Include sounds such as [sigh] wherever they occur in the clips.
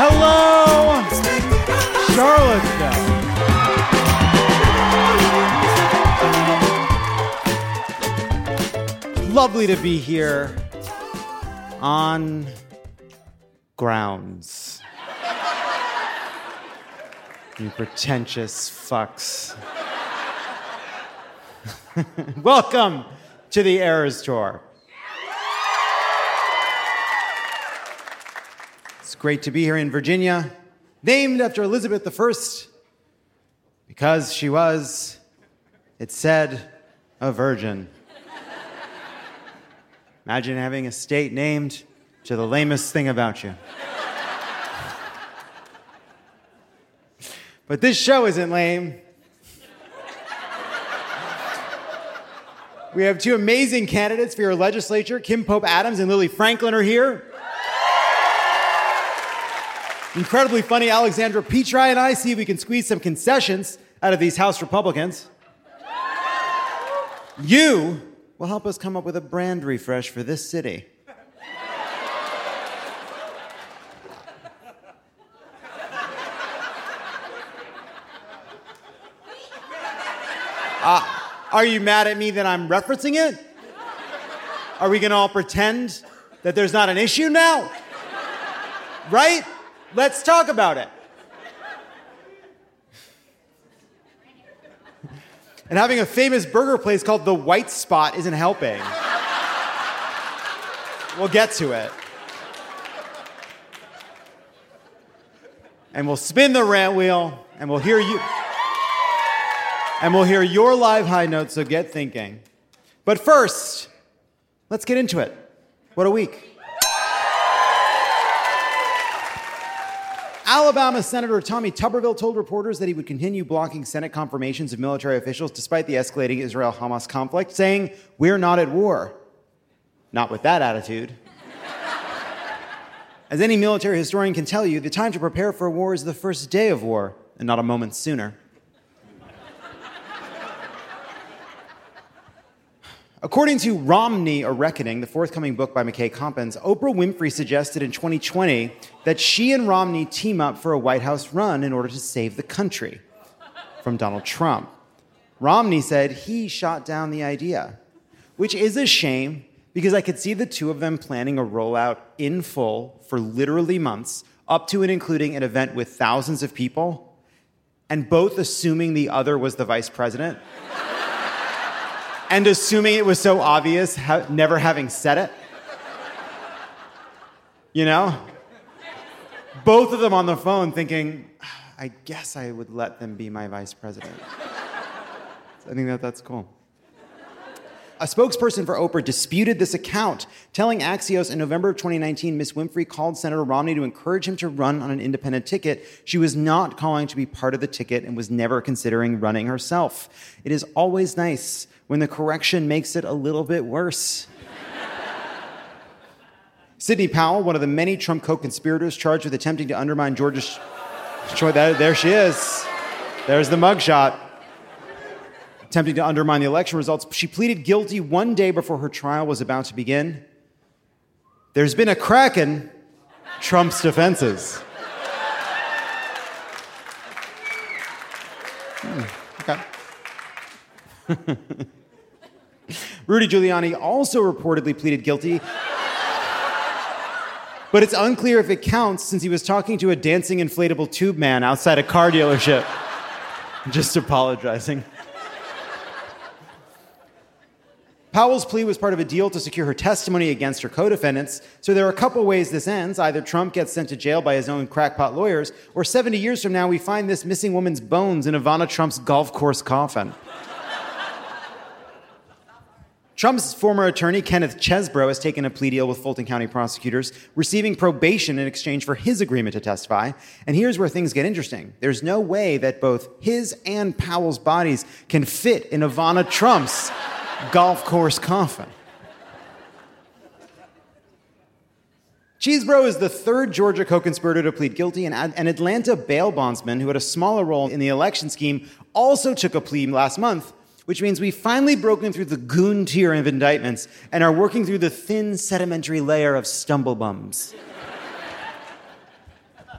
Hello, Charlottesville. Lovely to be here on grounds. You pretentious fucks. [laughs] Welcome to the Errors Tour. It's great to be here in Virginia, named after Elizabeth I, because she was, it said, a virgin. Imagine having a state named to the lamest thing about you. But this show isn't lame. We have two amazing candidates for your legislature. Kim Pope Adams and Lily Franklin are here. Incredibly funny Alexandra Petri and I see if we can squeeze some concessions out of these House Republicans. You will help us come up with a brand refresh for this city. Uh, are you mad at me that I'm referencing it? Are we gonna all pretend that there's not an issue now? Right? Let's talk about it. And having a famous burger place called The White Spot isn't helping. We'll get to it. And we'll spin the rant wheel and we'll hear you. And we'll hear your live high notes, so get thinking. But first, let's get into it. What a week. Alabama Senator Tommy Tuberville told reporters that he would continue blocking Senate confirmations of military officials despite the escalating Israel Hamas conflict, saying, We're not at war. Not with that attitude. [laughs] As any military historian can tell you, the time to prepare for war is the first day of war, and not a moment sooner. According to Romney, A Reckoning, the forthcoming book by McKay Coppins, Oprah Winfrey suggested in 2020 that she and Romney team up for a White House run in order to save the country from Donald Trump. Romney said he shot down the idea, which is a shame because I could see the two of them planning a rollout in full for literally months, up to and including an event with thousands of people, and both assuming the other was the vice president and assuming it was so obvious, ha- never having said it. You know? Both of them on the phone thinking, I guess I would let them be my vice president. I think that that's cool. A spokesperson for Oprah disputed this account, telling Axios in November of 2019 Miss Winfrey called Senator Romney to encourage him to run on an independent ticket. She was not calling to be part of the ticket and was never considering running herself. It is always nice when the correction makes it a little bit worse. Sidney Powell, one of the many Trump co conspirators charged with attempting to undermine Georgia's. There she is. There's the mugshot. Attempting to undermine the election results. She pleaded guilty one day before her trial was about to begin. There's been a crack in Trump's defenses. Hmm, okay. [laughs] Rudy Giuliani also reportedly pleaded guilty. but it's unclear if it counts since he was talking to a dancing inflatable tube man outside a car dealership. Just apologizing. Powell's plea was part of a deal to secure her testimony against her co defendants. So there are a couple ways this ends. Either Trump gets sent to jail by his own crackpot lawyers, or 70 years from now, we find this missing woman's bones in Ivana Trump's golf course coffin. Trump's former attorney, Kenneth Chesebro, has taken a plea deal with Fulton County prosecutors, receiving probation in exchange for his agreement to testify. And here's where things get interesting. There's no way that both his and Powell's bodies can fit in Ivana Trump's [laughs] golf course coffin. Chesebro is the third Georgia co conspirator to plead guilty, and an Atlanta bail bondsman who had a smaller role in the election scheme also took a plea last month, which means we've finally broken through the goon tier of indictments and are working through the thin, sedimentary layer of stumblebums.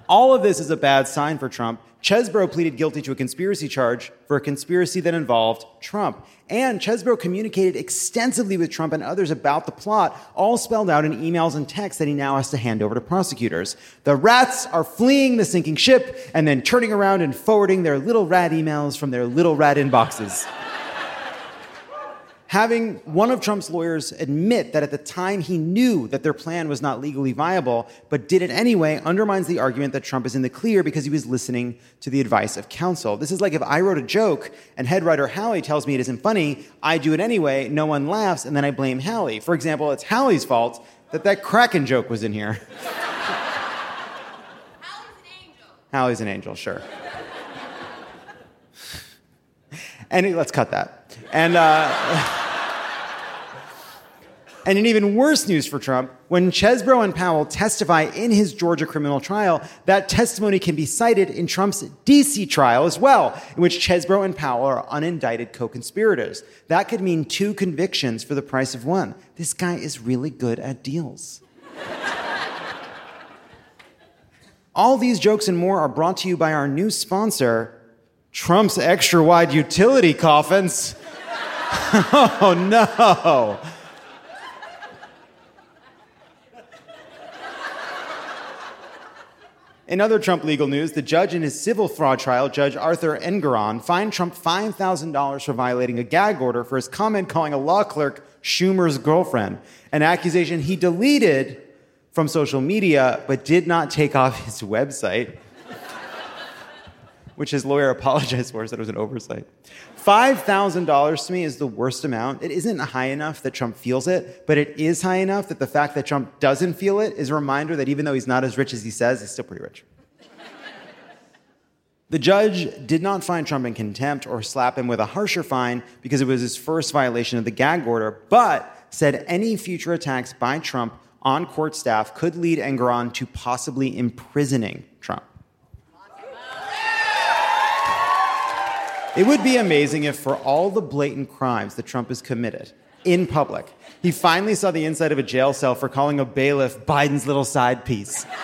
All of this is a bad sign for Trump. Chesebro pleaded guilty to a conspiracy charge for a conspiracy that involved Trump. And Chesebro communicated extensively with Trump and others about the plot, all spelled out in emails and texts that he now has to hand over to prosecutors. The rats are fleeing the sinking ship and then turning around and forwarding their little rat emails from their little rat inboxes having one of Trump's lawyers admit that at the time he knew that their plan was not legally viable, but did it anyway, undermines the argument that Trump is in the clear because he was listening to the advice of counsel. This is like if I wrote a joke and head writer Hallie tells me it isn't funny, I do it anyway, no one laughs, and then I blame Hallie. For example, it's Hallie's fault that that Kraken joke was in here. Hallie's an angel. Hallie's an angel, sure. and let's cut that. And, uh, [laughs] and in even worse news for Trump, when Chesebro and Powell testify in his Georgia criminal trial, that testimony can be cited in Trump's DC trial as well, in which Chesebro and Powell are unindicted co conspirators. That could mean two convictions for the price of one. This guy is really good at deals. [laughs] All these jokes and more are brought to you by our new sponsor, Trump's extra wide utility coffins. [laughs] oh no. In other Trump legal news, the judge in his civil fraud trial, Judge Arthur Engoron, fined Trump $5,000 for violating a gag order for his comment calling a law clerk Schumer's girlfriend, an accusation he deleted from social media but did not take off his website [laughs] which his lawyer apologized for, said it was an oversight. $5,000 to me is the worst amount. It isn't high enough that Trump feels it, but it is high enough that the fact that Trump doesn't feel it is a reminder that even though he's not as rich as he says, he's still pretty rich. The judge did not find Trump in contempt or slap him with a harsher fine because it was his first violation of the gag order, but said any future attacks by Trump on court staff could lead Engoron to possibly imprisoning It would be amazing if, for all the blatant crimes that Trump has committed in public, he finally saw the inside of a jail cell for calling a bailiff Biden's little side piece. [laughs]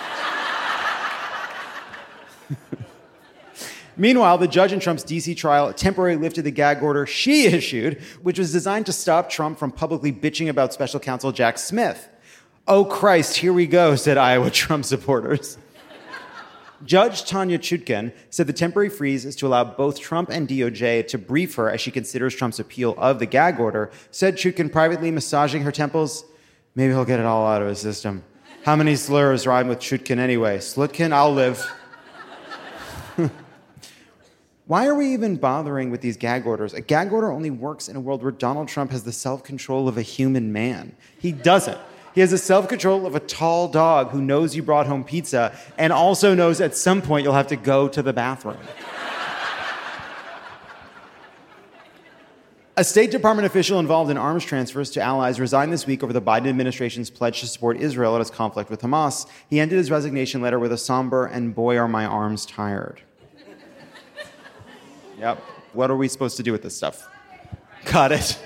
Meanwhile, the judge in Trump's DC trial temporarily lifted the gag order she [laughs] issued, which was designed to stop Trump from publicly bitching about special counsel Jack Smith. Oh Christ, here we go, said Iowa Trump supporters. Judge Tanya Chutkan said the temporary freeze is to allow both Trump and DOJ to brief her as she considers Trump's appeal of the gag order. Said Chutkan privately massaging her temples, maybe he'll get it all out of his system. How many slurs rhyme with Chutkan anyway? Slutkin, I'll live. [laughs] Why are we even bothering with these gag orders? A gag order only works in a world where Donald Trump has the self control of a human man. He doesn't. He has the self control of a tall dog who knows you brought home pizza and also knows at some point you'll have to go to the bathroom. A State Department official involved in arms transfers to allies resigned this week over the Biden administration's pledge to support Israel in its conflict with Hamas. He ended his resignation letter with a somber, and boy, are my arms tired. yep. What are we supposed to do with this stuff? Got it.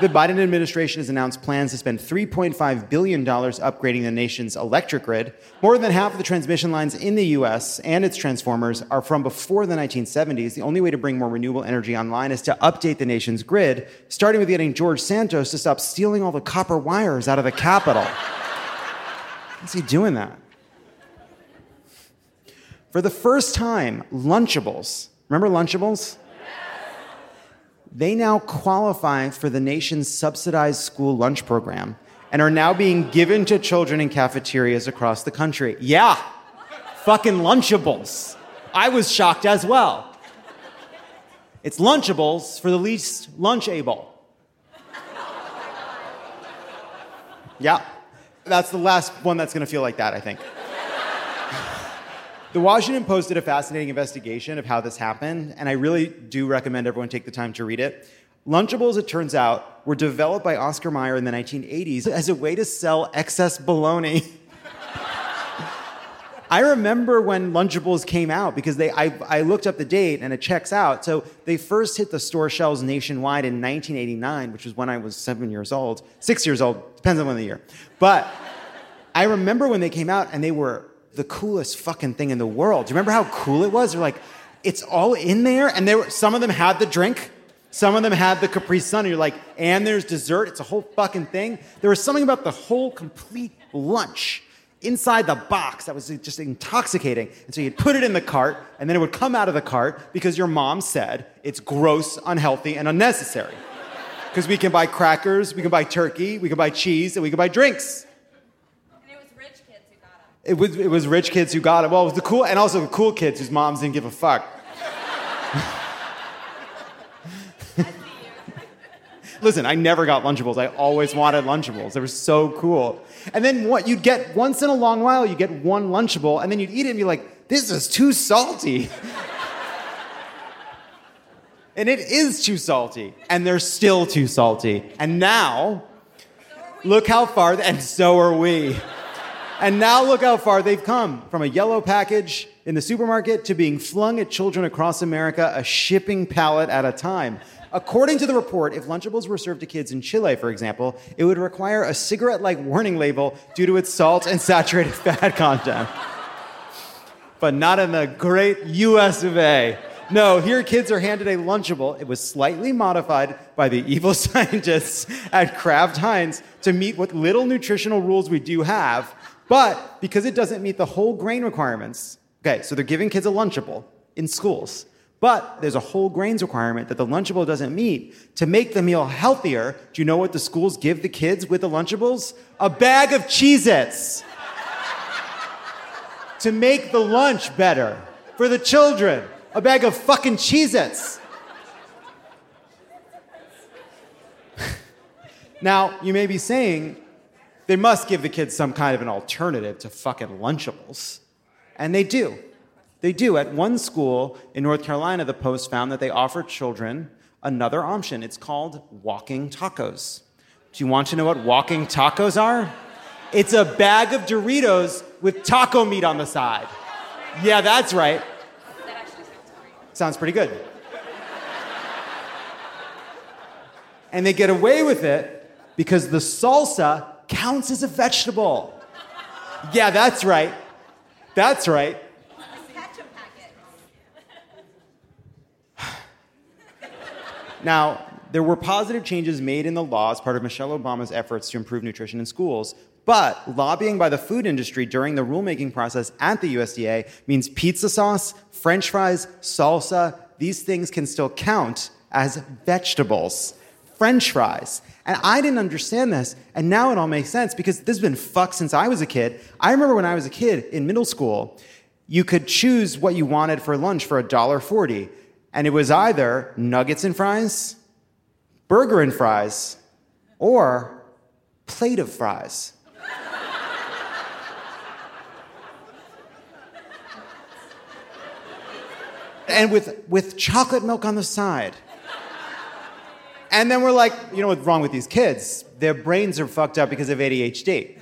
The Biden administration has announced plans to spend $3.5 billion upgrading the nation's electric grid. More than half of the transmission lines in the US and its transformers are from before the 1970s. The only way to bring more renewable energy online is to update the nation's grid, starting with getting George Santos to stop stealing all the copper wires out of the Capitol. How's he doing that? For the first time, Lunchables, remember Lunchables? They now qualify for the nation's subsidized school lunch program and are now being given to children in cafeterias across the country. Yeah, fucking Lunchables. I was shocked as well. It's Lunchables for the least lunch able. Yeah, that's the last one that's gonna feel like that, I think. The Washington Post did a fascinating investigation of how this happened, and I really do recommend everyone take the time to read it. Lunchables, it turns out, were developed by Oscar Mayer in the 1980s as a way to sell excess bologna. [laughs] I remember when Lunchables came out because they, I, I, looked up the date and it checks out. So they first hit the store shelves nationwide in 1989, which was when I was seven years old, six years old, depends on when the year. But I remember when they came out and they were the coolest fucking thing in the world. Do you remember how cool it was? They're like, it's all in there, and there were, some of them had the drink, some of them had the Capri Sun, and you're like, and there's dessert. It's a whole fucking thing. There was something about the whole complete lunch inside the box that was just intoxicating. And so you'd put it in the cart, and then it would come out of the cart because your mom said it's gross, unhealthy, and unnecessary. Because we can buy crackers, we can buy turkey, we can buy cheese, and we can buy drinks. It was, it was rich kids who got it. Well, it was the cool, and also the cool kids whose moms didn't give a fuck. [laughs] Listen, I never got Lunchables. I always wanted Lunchables. They were so cool. And then what you'd get once in a long while, you get one Lunchable, and then you'd eat it and be like, this is too salty. [laughs] and it is too salty. And they're still too salty. And now, look how far, and so are we. And now look how far they've come from a yellow package in the supermarket to being flung at children across America a shipping pallet at a time. According to the report, if Lunchables were served to kids in Chile, for example, it would require a cigarette like warning label due to its salt and saturated [laughs] fat content. But not in the great US of A. No, here kids are handed a Lunchable. It was slightly modified by the evil [laughs] scientists at Kraft Heinz to meet what little nutritional rules we do have but because it doesn't meet the whole grain requirements, okay, so they're giving kids a Lunchable in schools. But there's a whole grains requirement that the Lunchable doesn't meet. To make the meal healthier, do you know what the schools give the kids with the Lunchables? A bag of Cheez Its. [laughs] to make the lunch better for the children, a bag of fucking Cheez Its. [laughs] now, you may be saying, they must give the kids some kind of an alternative to fucking Lunchables. And they do. They do. At one school in North Carolina, the Post found that they offer children another option. It's called walking tacos. Do you want to know what walking tacos are? It's a bag of Doritos with taco meat on the side. Yeah, that's right. Sounds pretty good. And they get away with it because the salsa counts as a vegetable. Yeah, that's right. That's right. now, there were positive changes made in the law as part of Michelle Obama's efforts to improve nutrition in schools. But lobbying by the food industry during the rulemaking process at the USDA means pizza sauce, french fries, salsa, these things can still count as vegetables. French fries. And I didn't understand this, and now it all makes sense because this has been fucked since I was a kid. I remember when I was a kid in middle school, you could choose what you wanted for lunch for $1.40, and it was either nuggets and fries, burger and fries, or plate of fries. [laughs] and with, with chocolate milk on the side. And then we're like, you know what's wrong with these kids? Their brains are fucked up because of ADHD.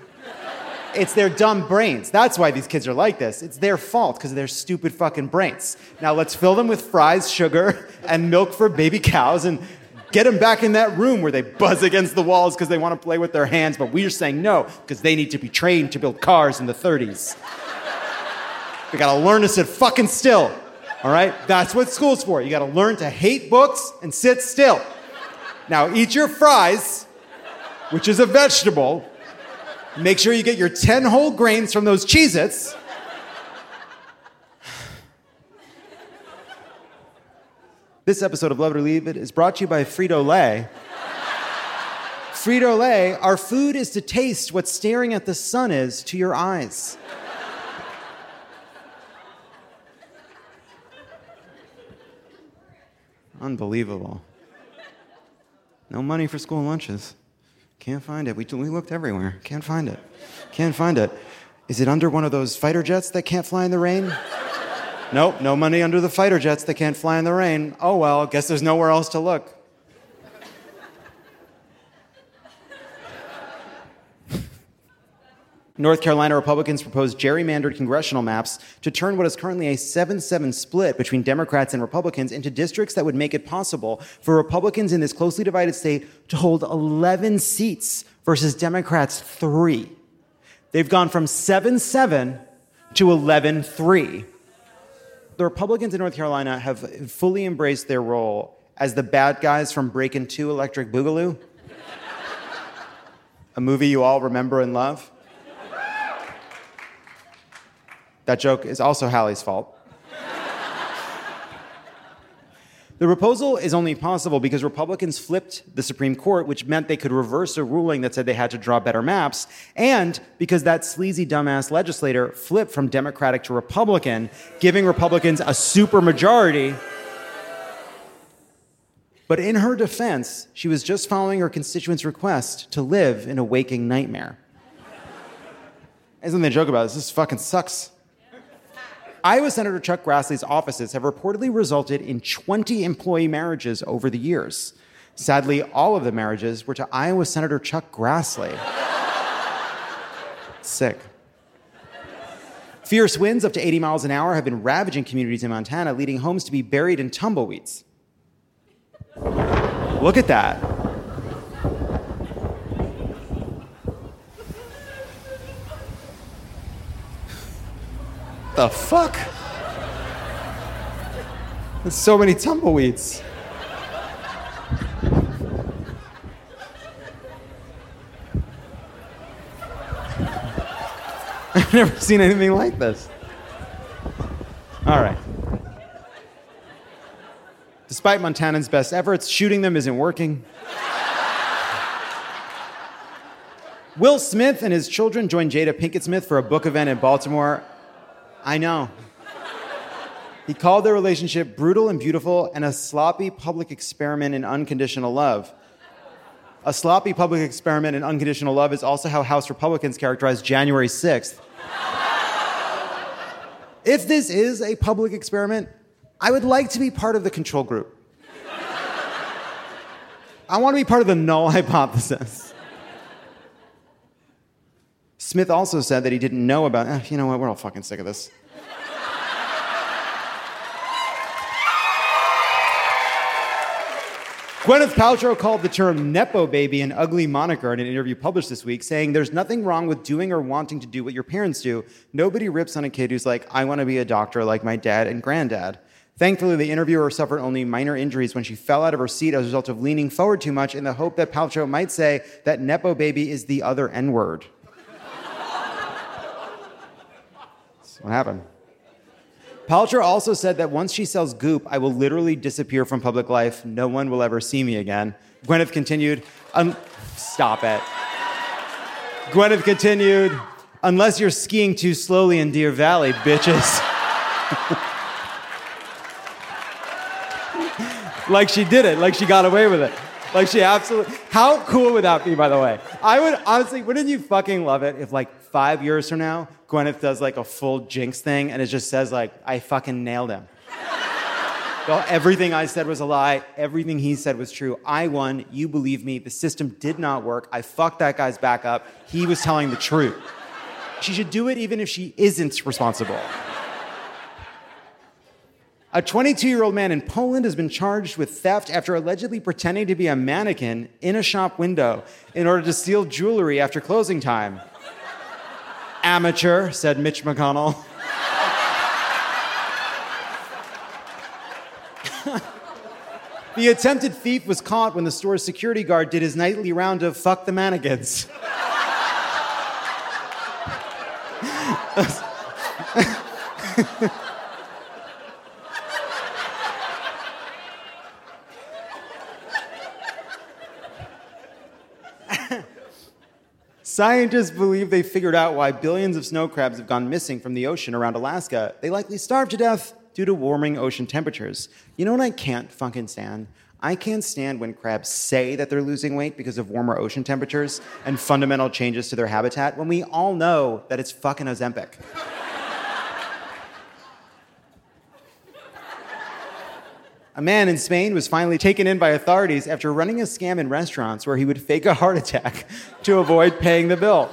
It's their dumb brains. That's why these kids are like this. It's their fault because of their stupid fucking brains. Now let's fill them with fries, sugar, [laughs] and milk for baby cows and Get them back in that room where they buzz against the walls because they want to play with their hands, but we're saying no because they need to be trained to build cars in the 30s. they gotta learn to sit fucking still. All right? That's what school's for. You gotta learn to hate books and sit still. Now, eat your fries, which is a vegetable. Make sure you get your 10 whole grains from those Cheez Its. This episode of Love It or Leave It is brought to you by Frito Lay. Frito Lay, our food is to taste what staring at the sun is to your eyes. Unbelievable. No money for school lunches. Can't find it. We, we looked everywhere. Can't find it. Can't find it. Is it under one of those fighter jets that can't fly in the rain? nope, no money under the fighter jets that can't fly in the rain. Oh well, guess there's nowhere else to look. North Carolina Republicans proposed gerrymandered congressional maps to turn what is currently a 7 7 split between Democrats and Republicans into districts that would make it possible for Republicans in this closely divided state to hold 11 seats versus Democrats' three. They've gone from 7 7 to 11 3. The Republicans in North Carolina have fully embraced their role as the bad guys from Breakin' 2 Electric Boogaloo, a movie you all remember and love. That joke is also Hallie's fault. the proposal is only possible because Republicans flipped the Supreme Court, which meant they could reverse a ruling that said they had to draw better maps, and because that sleazy dumbass legislator flipped from Democratic to Republican, giving Republicans a supermajority. But in her defense, she was just following her constituents' request to live in a waking nightmare. Isn't they joke about this? This fucking sucks. Iowa Senator Chuck Grassley's offices have reportedly resulted in 20 employee marriages over the years. Sadly, all of the marriages were to Iowa Senator Chuck Grassley. [laughs] Sick. Fierce winds up to 80 miles an hour have been ravaging communities in Montana, leading homes to be buried in tumbleweeds. Look at that. The fuck? There's so many tumbleweeds. [laughs] I've never seen anything like this. All right. Despite Montanans' best efforts, shooting them isn't working. Will Smith and his children joined Jada Pinkett Smith for a book event in Baltimore I know. He called their relationship brutal and beautiful and a sloppy public experiment in unconditional love. A sloppy public experiment in unconditional love is also how House Republicans characterize January 6th. if this is a public experiment, I would like to be part of the control group. I want to be part of the null hypothesis. Smith also said that he didn't know about, eh, you know what, we're all fucking sick of this. Gwyneth Paltrow called the term Nepo baby an ugly moniker in an interview published this week, saying there's nothing wrong with doing or wanting to do what your parents do. Nobody rips on a kid who's like, I want to be a doctor like my dad and granddad. Thankfully, the interviewer suffered only minor injuries when she fell out of her seat as a result of leaning forward too much in the hope that Paltrow might say that Nepo baby is the other N word. What happened. Paltrow also said that once she sells Goop, I will literally disappear from public life. No one will ever see me again. Gwyneth continued, stop it. Gwyneth continued, unless you're skiing too slowly in Deer Valley, bitches. [laughs] like she did it, like she got away with it. Like she absolutely. How cool would that be, by the way? I would honestly, wouldn't you fucking love it if, like, five years from now, Gwyneth does like a full jinx thing and it just says, like, I fucking nailed him. [laughs] everything I said was a lie. Everything he said was true. I won. You believe me. The system did not work. I fucked that guy's back up. He was telling the truth. She should do it even if she isn't responsible. A 22 year old man in Poland has been charged with theft after allegedly pretending to be a mannequin in a shop window in order to steal jewelry after closing time. Amateur, said Mitch McConnell. the attempted thief was caught when the store's security guard did his nightly round of fuck the mannequins. [laughs] Scientists believe they figured out why billions of snow crabs have gone missing from the ocean around Alaska. They likely starved to death due to warming ocean temperatures. You know what I can't fucking stand? I can't stand when crabs say that they're losing weight because of warmer ocean temperatures and fundamental changes to their habitat when we all know that it's fucking Ozempic. A man in Spain was finally taken in by authorities after running a scam in restaurants where he would fake a heart attack [laughs] to avoid paying the bill.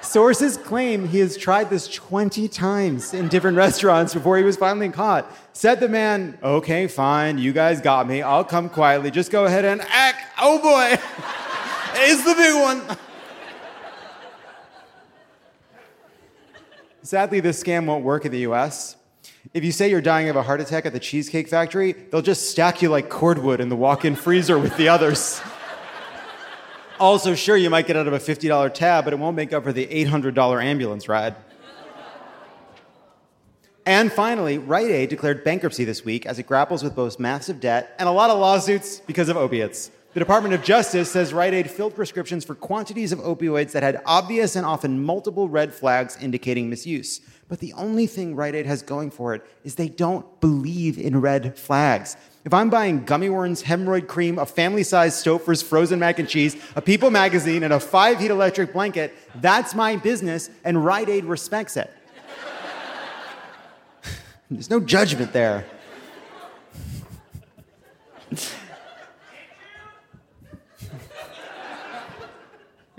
Sources claim he has tried this 20 times in different restaurants before he was finally caught. Said the man, Okay, fine, you guys got me. I'll come quietly. Just go ahead and act. Oh boy, [laughs] it's the big one. Sadly, this scam won't work in the US. If you say you're dying of a heart attack at the Cheesecake Factory, they'll just stack you like cordwood in the walk in freezer with the others. Also, sure, you might get out of a $50 tab, but it won't make up for the $800 ambulance ride. And finally, Rite Aid declared bankruptcy this week as it grapples with both massive debt and a lot of lawsuits because of opiates. The Department of Justice says Rite Aid filled prescriptions for quantities of opioids that had obvious and often multiple red flags indicating misuse. But the only thing Rite Aid has going for it is they don't believe in red flags. If I'm buying gummy worms, hemorrhoid cream, a family sized Stouffer's frozen mac and cheese, a People magazine, and a five heat electric blanket, that's my business, and Rite Aid respects it. [laughs] There's no judgment there.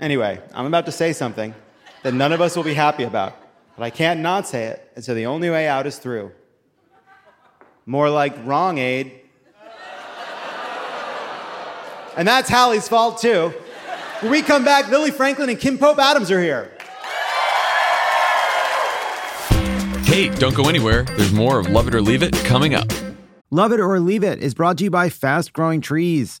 Anyway, I'm about to say something that none of us will be happy about, but I can't not say it, and so the only way out is through. More like wrong aid. And that's Hallie's fault, too. When we come back, Lily Franklin and Kim Pope Adams are here. Hey, don't go anywhere. There's more of Love It or Leave It coming up. Love It or Leave It is brought to you by Fast Growing Trees.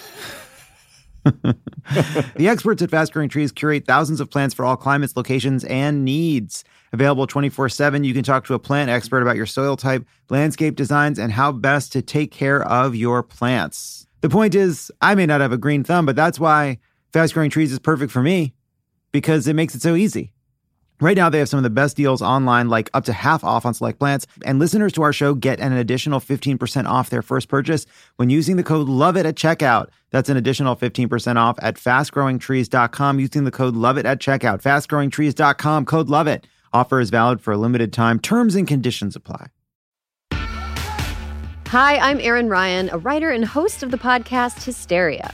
[laughs] the experts at Fast Growing Trees curate thousands of plants for all climates, locations, and needs. Available 24 7, you can talk to a plant expert about your soil type, landscape designs, and how best to take care of your plants. The point is, I may not have a green thumb, but that's why Fast Growing Trees is perfect for me because it makes it so easy. Right now, they have some of the best deals online, like up to half off on select plants. And listeners to our show get an additional 15% off their first purchase when using the code LOVEIT at checkout. That's an additional 15% off at fastgrowingtrees.com using the code LOVEIT at checkout. Fastgrowingtrees.com, code LOVEIT. Offer is valid for a limited time. Terms and conditions apply. Hi, I'm Erin Ryan, a writer and host of the podcast Hysteria.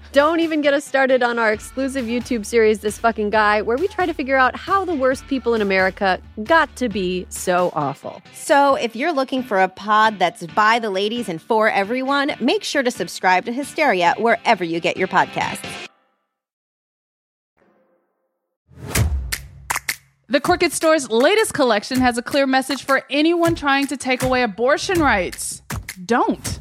Don't even get us started on our exclusive YouTube series, This Fucking Guy, where we try to figure out how the worst people in America got to be so awful. So, if you're looking for a pod that's by the ladies and for everyone, make sure to subscribe to Hysteria wherever you get your podcasts. The Crooked Store's latest collection has a clear message for anyone trying to take away abortion rights. Don't.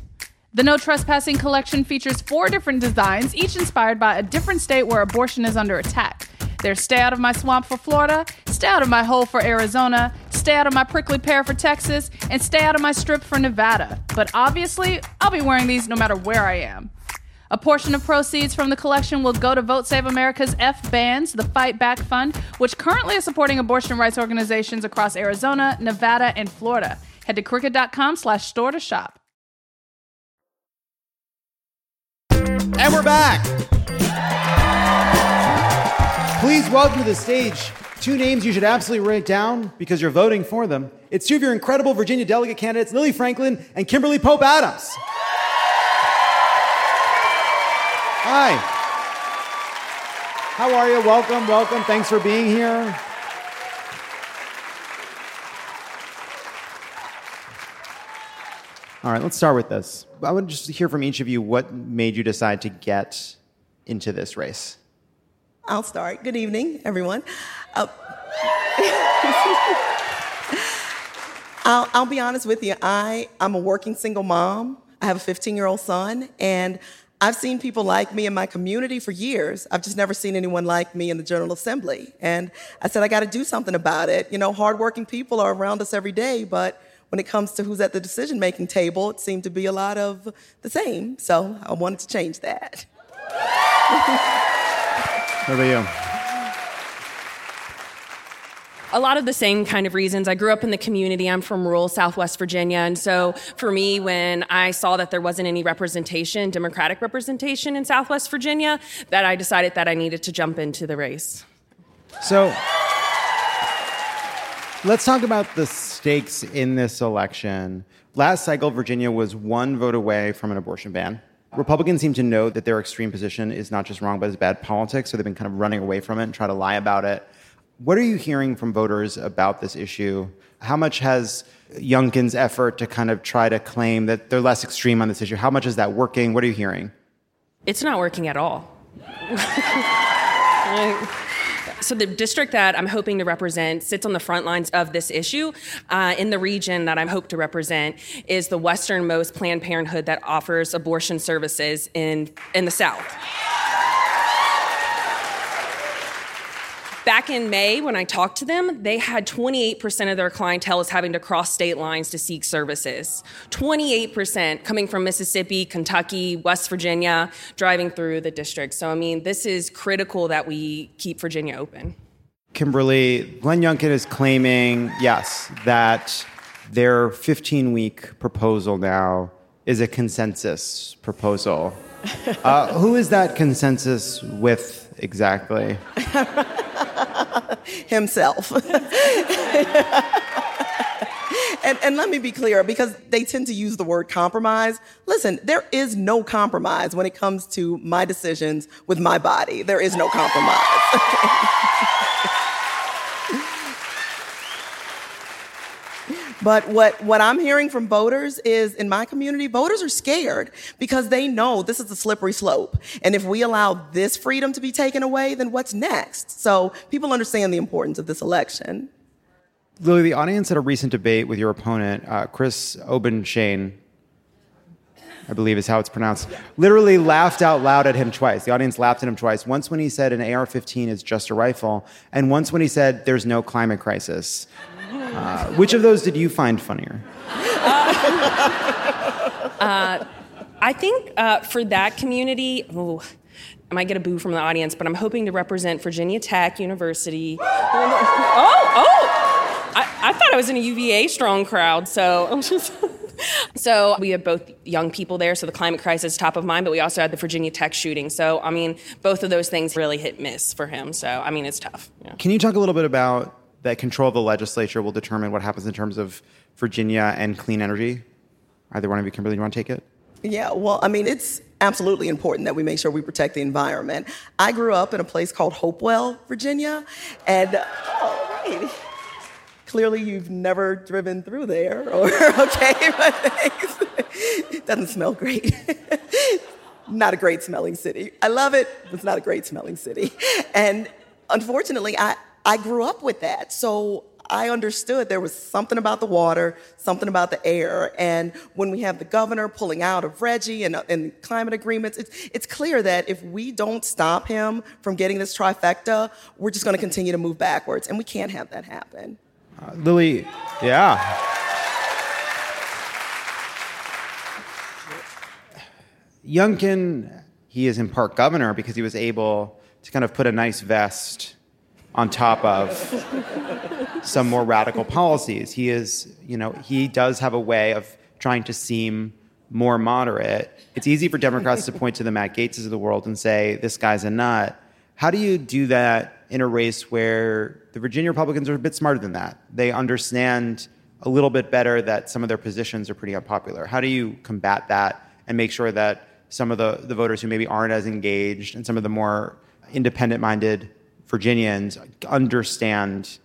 The No Trespassing collection features four different designs, each inspired by a different state where abortion is under attack. There's Stay Out of My Swamp for Florida, Stay Out of My Hole for Arizona, Stay Out of My Prickly Pear for Texas, and Stay Out of My Strip for Nevada. But obviously, I'll be wearing these no matter where I am. A portion of proceeds from the collection will go to Vote Save America's F Bands, the Fight Back Fund, which currently is supporting abortion rights organizations across Arizona, Nevada, and Florida. Head to crooked.com slash store to shop. And we're back. Please welcome to the stage two names you should absolutely write down because you're voting for them. It's two of your incredible Virginia delegate candidates, Lily Franklin and Kimberly Pope Adams. Hi. How are you? Welcome, welcome. Thanks for being here. All right, let's start with this. I want to just hear from each of you what made you decide to get into this race. I'll start. Good evening, everyone. Uh, [laughs] I'll, I'll, be honest with you. I, I'm a working single mom. I have a 15 year old son, and I've seen people like me in my community for years. I've just never seen anyone like me in the General Assembly. And I said, I got to do something about it. You know, hardworking people are around us every day, but when it comes to who's at the decision making table, it seemed to be a lot of the same. So I wanted to change that. [laughs] What about you? a lot of the same kind of reasons. I grew up in the community. I'm from rural Southwest Virginia. And so for me, when I saw that there wasn't any representation, Democratic representation in Southwest Virginia, that I decided that I needed to jump into the race. So let's talk about the stakes in this election. Last cycle, Virginia was one vote away from an abortion ban. Republicans seem to know that their extreme position is not just wrong, but is bad politics, so they've been kind of running away from it and try to lie about it. What are you hearing from voters about this issue? How much has Youngkin's effort to kind of try to claim that they're less extreme on this issue? How much is that working? What are you hearing? It's not working at all. [laughs] so the district that I'm hoping to represent sits on the front lines of this issue. Uh, in the region that I'm hope to represent is the westernmost Planned Parenthood that offers abortion services in in the South. Back in May, when I talked to them, they had 28% of their clientele is having to cross state lines to seek services. 28% coming from Mississippi, Kentucky, West Virginia, driving through the district. So, I mean, this is critical that we keep Virginia open. Kimberly, Glenn Youngkin is claiming, yes, that their 15 week proposal now is a consensus proposal. [laughs] Uh, who is that consensus with exactly? [laughs] himself. [laughs] and, and let me be clear because they tend to use the word compromise. Listen, there is no compromise when it comes to my decisions with my body. There is no compromise. [laughs] But what, what I'm hearing from voters is in my community, voters are scared because they know this is a slippery slope. And if we allow this freedom to be taken away, then what's next? So people understand the importance of this election. Lily, the audience at a recent debate with your opponent, uh, Chris Obenshain, I believe is how it's pronounced, literally laughed out loud at him twice. The audience laughed at him twice. Once when he said an AR 15 is just a rifle, and once when he said there's no climate crisis. Uh, which of those did you find funnier? Uh, I think uh, for that community, oh, I might get a boo from the audience, but I'm hoping to represent Virginia Tech University. oh, oh! I, I, thought I was in a UVA strong crowd, so I'm [laughs] just. so we have both young people there, so the climate crisis is top of mind, but we also had the Virginia Tech shooting. So I mean, both of those things really hit miss for him. So I mean, it's tough. Yeah. Can you talk a little bit about that control of the legislature will determine what happens in terms of Virginia and clean energy? Either one of you, Kimberly, you want to take it? Yeah, well, I mean, it's absolutely important that we make sure we protect the environment. I grew up in a place called Hopewell, Virginia, and oh, right. Clearly, you've never driven through there, [laughs] or okay, [laughs] but doesn't smell great. [laughs] not a great smelling city. I love it, but it's not a great smelling city. And unfortunately, I, I grew up with that. So I understood there was something about the water, something about the air. And when we have the governor pulling out of RGGI and, and climate agreements, it's, it's clear that if we don't stop him from getting this trifecta, we're just going to continue to move backwards. And we can't have that happen. Uh, Lily, yeah. Youngkin, he is in part governor because he was able to kind of put a nice vest on top of some more radical policies. He is, you know, he does have a way of trying to seem more moderate. It's easy for Democrats to point to the Matt Gaetzes of the world and say, this guy's a nut. How do you do that in a race where the Virginia Republicans are a bit smarter than that? They understand a little bit better that some of their positions are pretty unpopular. How do you combat that and make sure that some of the, the voters who maybe aren't as engaged and some of the more independent minded Virginians understand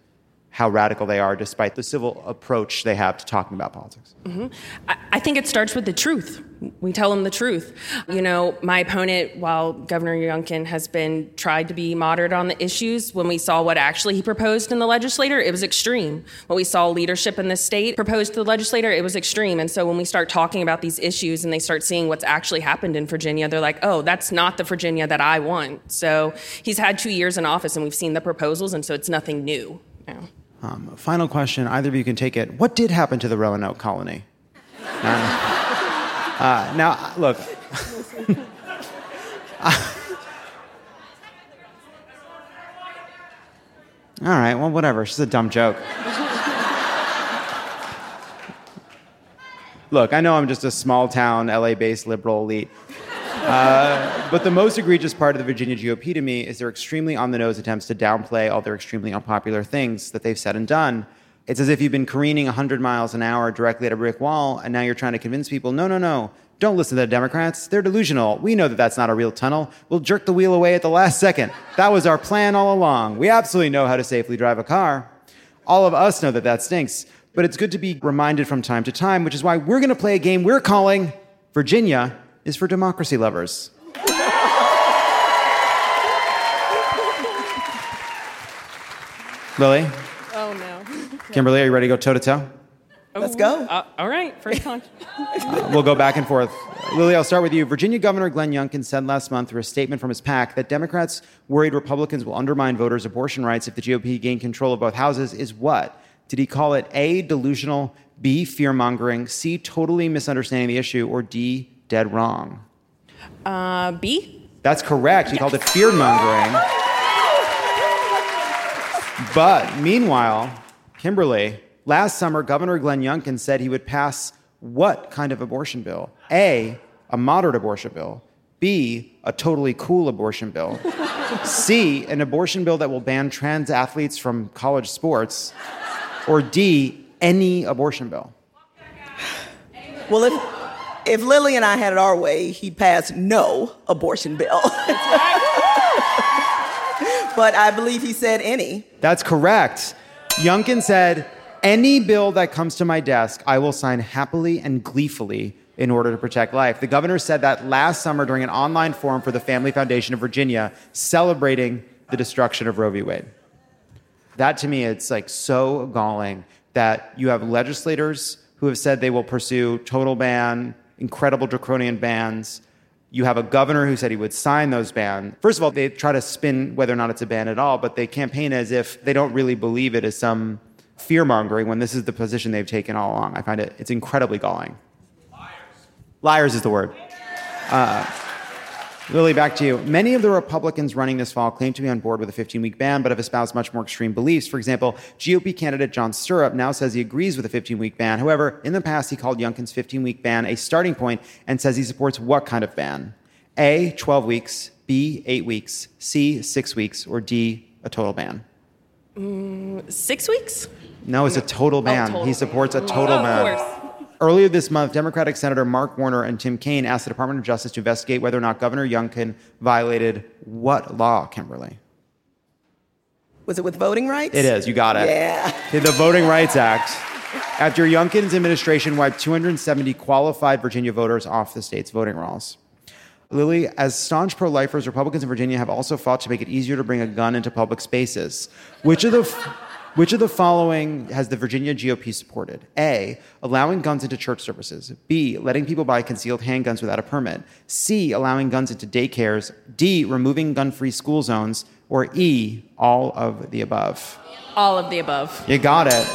how radical they are despite the civil approach they have to talking about politics? Mm-hmm. I, I, think it starts with the truth. We tell them the truth. You know, my opponent, while Governor Youngkin has been tried to be moderate on the issues, when we saw what actually he proposed in the legislature, it was extreme. When we saw leadership in the state proposed to the legislature, it was extreme. And so when we start talking about these issues and they start seeing what's actually happened in Virginia, they're like, oh, that's not the Virginia that I want. So he's had two years in office and we've seen the proposals, and so it's nothing new. Um, final question, either of you can take it. What did happen to the Roanoke colony? [laughs] Uh, now, look. [laughs] all right, well, whatever. She's a dumb joke. look, I know I'm just a small town, LA based liberal elite. Uh, but the most egregious part of the Virginia GOP to me is their extremely on the nose attempts to downplay all their extremely unpopular things that they've said and done. It's as if you've been careening 100 miles an hour directly at a brick wall, and now you're trying to convince people no, no, no, don't listen to the Democrats. They're delusional. We know that that's not a real tunnel. We'll jerk the wheel away at the last second. That was our plan all along. We absolutely know how to safely drive a car. All of us know that that stinks. But it's good to be reminded from time to time, which is why we're going to play a game we're calling Virginia is for democracy lovers. Lily? Oh, no. Kimberly, are you ready to go toe to toe? Let's go. Uh, all right, first con. [laughs] uh, we'll go back and forth. Lily, I'll start with you. Virginia Governor Glenn Youngkin said last month through a statement from his PAC that Democrats worried Republicans will undermine voters' abortion rights if the GOP gain control of both houses is what? Did he call it A, delusional, B, fear mongering, C, totally misunderstanding the issue, or D, dead wrong? Uh, B? That's correct. He yes. called it fear mongering. but meanwhile, Kimberly, last summer, Governor Glenn Youngkin said he would pass what kind of abortion bill? A, a moderate abortion bill. B, a totally cool abortion bill. [laughs] C, an abortion bill that will ban trans athletes from college sports. Or D, any abortion bill. Well, if if Lily and I had it our way, he'd pass no abortion bill. [laughs] but I believe he said any. That's correct. Youngkin said, any bill that comes to my desk, I will sign happily and gleefully in order to protect life. The governor said that last summer during an online forum for the Family Foundation of Virginia, celebrating the destruction of Roe v. Wade. That to me, it's like so galling that you have legislators who have said they will pursue total ban, incredible draconian bans. You have a governor who said he would sign those bans. First of all, they try to spin whether or not it's a ban at all, but they campaign as if they don't really believe it as some fear mongering when this is the position they've taken all along. I find it it's incredibly galling. Liars. Liars is the word. Uh, Lily, back to you. Many of the Republicans running this fall claim to be on board with a 15 week ban, but have espoused much more extreme beliefs. For example, GOP candidate John Stirrup now says he agrees with a 15 week ban. However, in the past, he called Youngkin's 15 week ban a starting point and says he supports what kind of ban? A, 12 weeks, B, 8 weeks, C, 6 weeks, or D, a total ban? Mm, six weeks? No, it's a total ban. Oh, total. He supports a total oh, ban. Earlier this month, Democratic Senator Mark Warner and Tim Kaine asked the Department of Justice to investigate whether or not Governor Youngkin violated what law, Kimberly? Was it with voting rights? It is. You got it. Yeah. The Voting Rights Act. After Youngkin's administration wiped 270 qualified Virginia voters off the state's voting rolls. Lily, as staunch pro lifers, Republicans in Virginia have also fought to make it easier to bring a gun into public spaces. Which of the. F- Which of the following has the Virginia GOP supported? A. Allowing guns into church services. B. Letting people buy concealed handguns without a permit. C. Allowing guns into daycares. D. Removing gun free school zones. Or E. All of the above. All of the above. You got it. [laughs]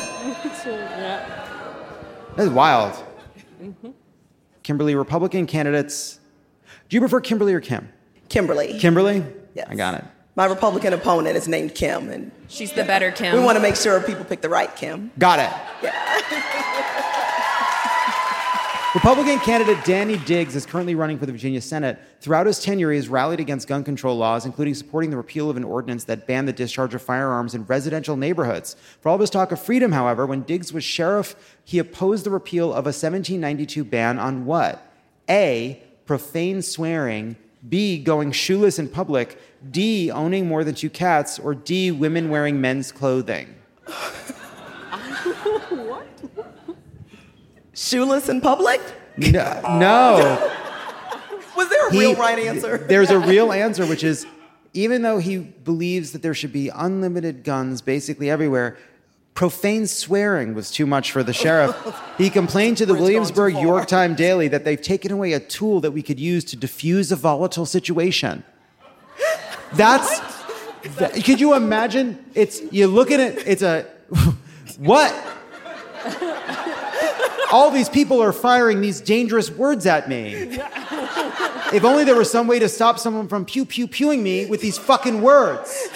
That's wild. Kimberly, Republican candidates. Do you prefer Kimberly or Kim? Kimberly. Kimberly? Yes. I got it. My Republican opponent is named Kim, and She's the better Kim. we want to make sure people pick the right Kim. Got it. [laughs] Republican candidate Danny Diggs is currently running for the Virginia Senate. Throughout his tenure, he has rallied against gun control laws, including supporting the repeal of an ordinance that banned the discharge of firearms in residential neighborhoods. For all of his talk of freedom, however, when Diggs was sheriff, he opposed the repeal of a 1792 ban on what? A. Profane swearing. B. Going shoeless in public. D. Owning more than two cats. Or D. Women wearing men's clothing. What? [laughs] Shoeless in public? No. no. Was there a He- real right answer? [laughs] There's a real answer, which is even though he believes that there should be unlimited guns basically everywhere, profane swearing was too much for the sheriff. He complained to the Williamsburg. Yorktown Daily that they've taken away a tool that we could use to diffuse a volatile situation. That's. that- could you imagine? It's you look at it. It's a [laughs] what? All these people are firing these dangerous words at me. If only there was some way to stop someone from pew pew pewing me with these fucking words.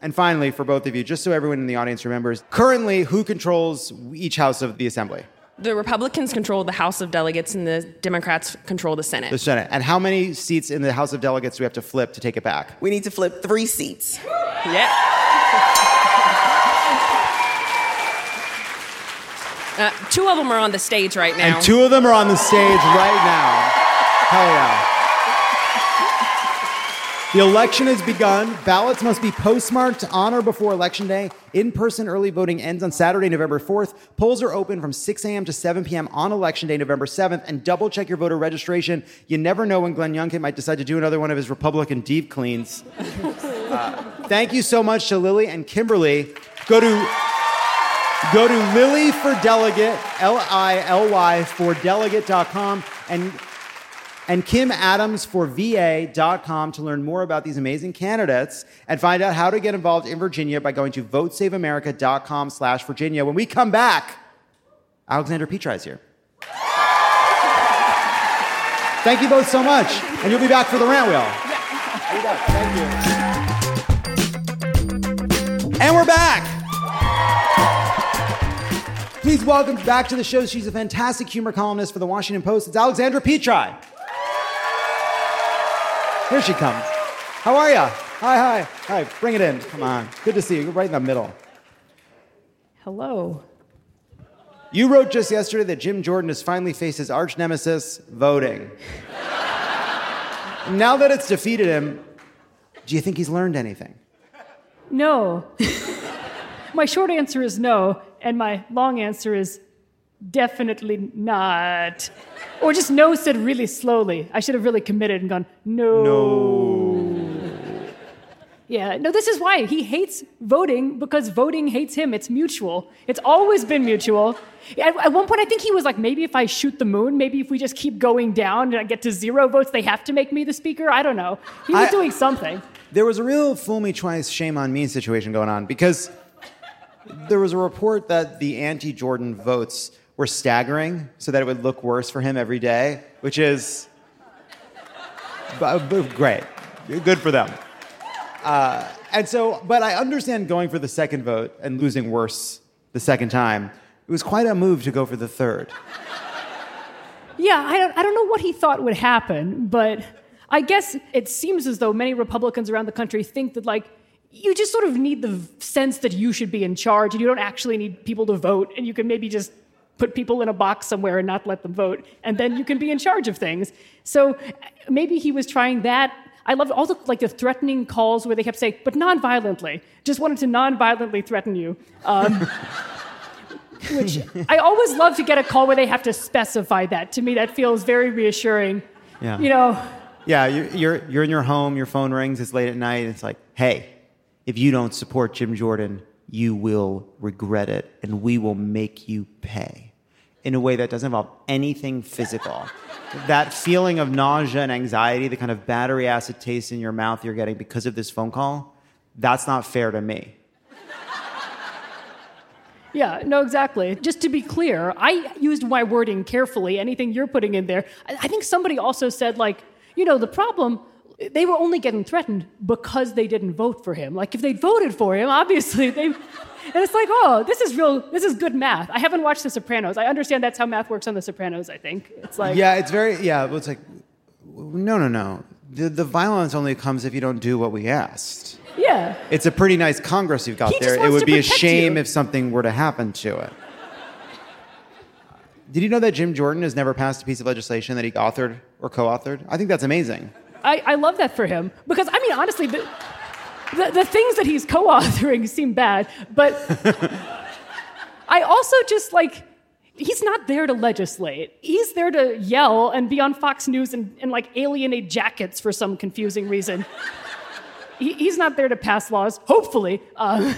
and finally, for both of you, just so everyone in the audience remembers, currently who controls each house of the assembly? The Republicans control the House of Delegates and the Democrats control the Senate. The Senate. And how many seats in the House of Delegates do we have to flip to take it back? We need to flip three seats. [laughs] Yeah. Uh, two of them are on the stage right now. And two of them are on the stage right now. Hell yeah. The election has begun. Ballots must be postmarked on or before Election Day. In person early voting ends on Saturday, November 4th. Polls are open from 6 a.m. to 7 p.m. on Election Day, November 7th. And double check your voter registration. You never know when Glenn Youngkin might decide to do another one of his Republican deep cleans. [laughs] Uh, thank you so much to Lily and Kimberly. Go to Go to Lily for Delegate, L I L Y for delegate.com and and Kim Adams for VA.com to learn more about these amazing candidates and find out how to get involved in Virginia by going to votesaveamerica.com slash Virginia. When we come back, Alexandra Petri is here. Thank you both so much. And you'll be back for the rant wheel. Thank you. And we're back. Please welcome back to the show. She's a fantastic humor columnist for the Washington Post. It's Alexandra Petri. Here she comes. How are you? Hi, hi. Hi, bring it in. Come on. Good to see you. You're right in the middle. Hello. You wrote just yesterday that Jim Jordan has finally faced his arch nemesis, voting. [laughs] now that it's defeated him, do you think he's learned anything? No. [laughs] my short answer is no, and my long answer is definitely not. Or just no said really slowly. I should have really committed and gone, no. No. Yeah, no, this is why. He hates voting because voting hates him. It's mutual. It's always been mutual. At, at one point, I think he was like, maybe if I shoot the moon, maybe if we just keep going down and I get to zero votes, they have to make me the speaker. I don't know. He was I- doing something. There was a real fool me twice, shame on me situation going on because there was a report that the anti Jordan votes were staggering so that it would look worse for him every day, which is b- great. Good for them. Uh, and so, but I understand going for the second vote and losing worse the second time. It was quite a move to go for the third. Yeah, I don't, I don't know what he thought would happen, but I guess it seems as though many Republicans around the country think that, like, you just sort of need the sense that you should be in charge and you don't actually need people to vote, and you can maybe just put people in a box somewhere and not let them vote, and then you can be in charge of things. So maybe he was trying that. I loved all the like the threatening calls where they kept saying, "But non-violently." Just wanted to non-violently threaten you. Um, [laughs] which I always love to get a call where they have to specify that. To me, that feels very reassuring. Yeah. You know, Yeah, you- you're, you're in your home, your phone rings, it's late at night, it's like, hey, if you don't support Jim Jordan, you will regret it and we will make you pay in a way that doesn't involve anything physical. [laughs] that feeling of nausea and anxiety, the kind of battery acid taste in your mouth you're getting because of this phone call, that's not fair to me. [laughs] Yeah, no, exactly. Just to be clear, I used my wording carefully. Anything you're putting in there, I think somebody also said like, you know, the problem. They were only getting threatened because they didn't vote for him. Like if they'd voted for him, obviously they. And it's like, oh, this is real. This is good math. I haven't watched The Sopranos. I understand that's how math works on The Sopranos. I think it's like. yeah, it's very, yeah, it's like, no, no, no. The, the violence only comes if you don't do what we asked. Yeah. It's a pretty nice Congress you've got He there. It would be a shame you. if something were to happen to it. Did you know that Jim Jordan has never passed a piece of legislation that he authored or co authored? I think that's amazing. I, I love that for him because I mean honestly the, the, the things that he's co-authoring seem bad but I also just like he's not there to legislate he's there to yell and be on Fox News and, and like alienate jackets for some confusing reason he, he's not there to pass laws hopefully uh,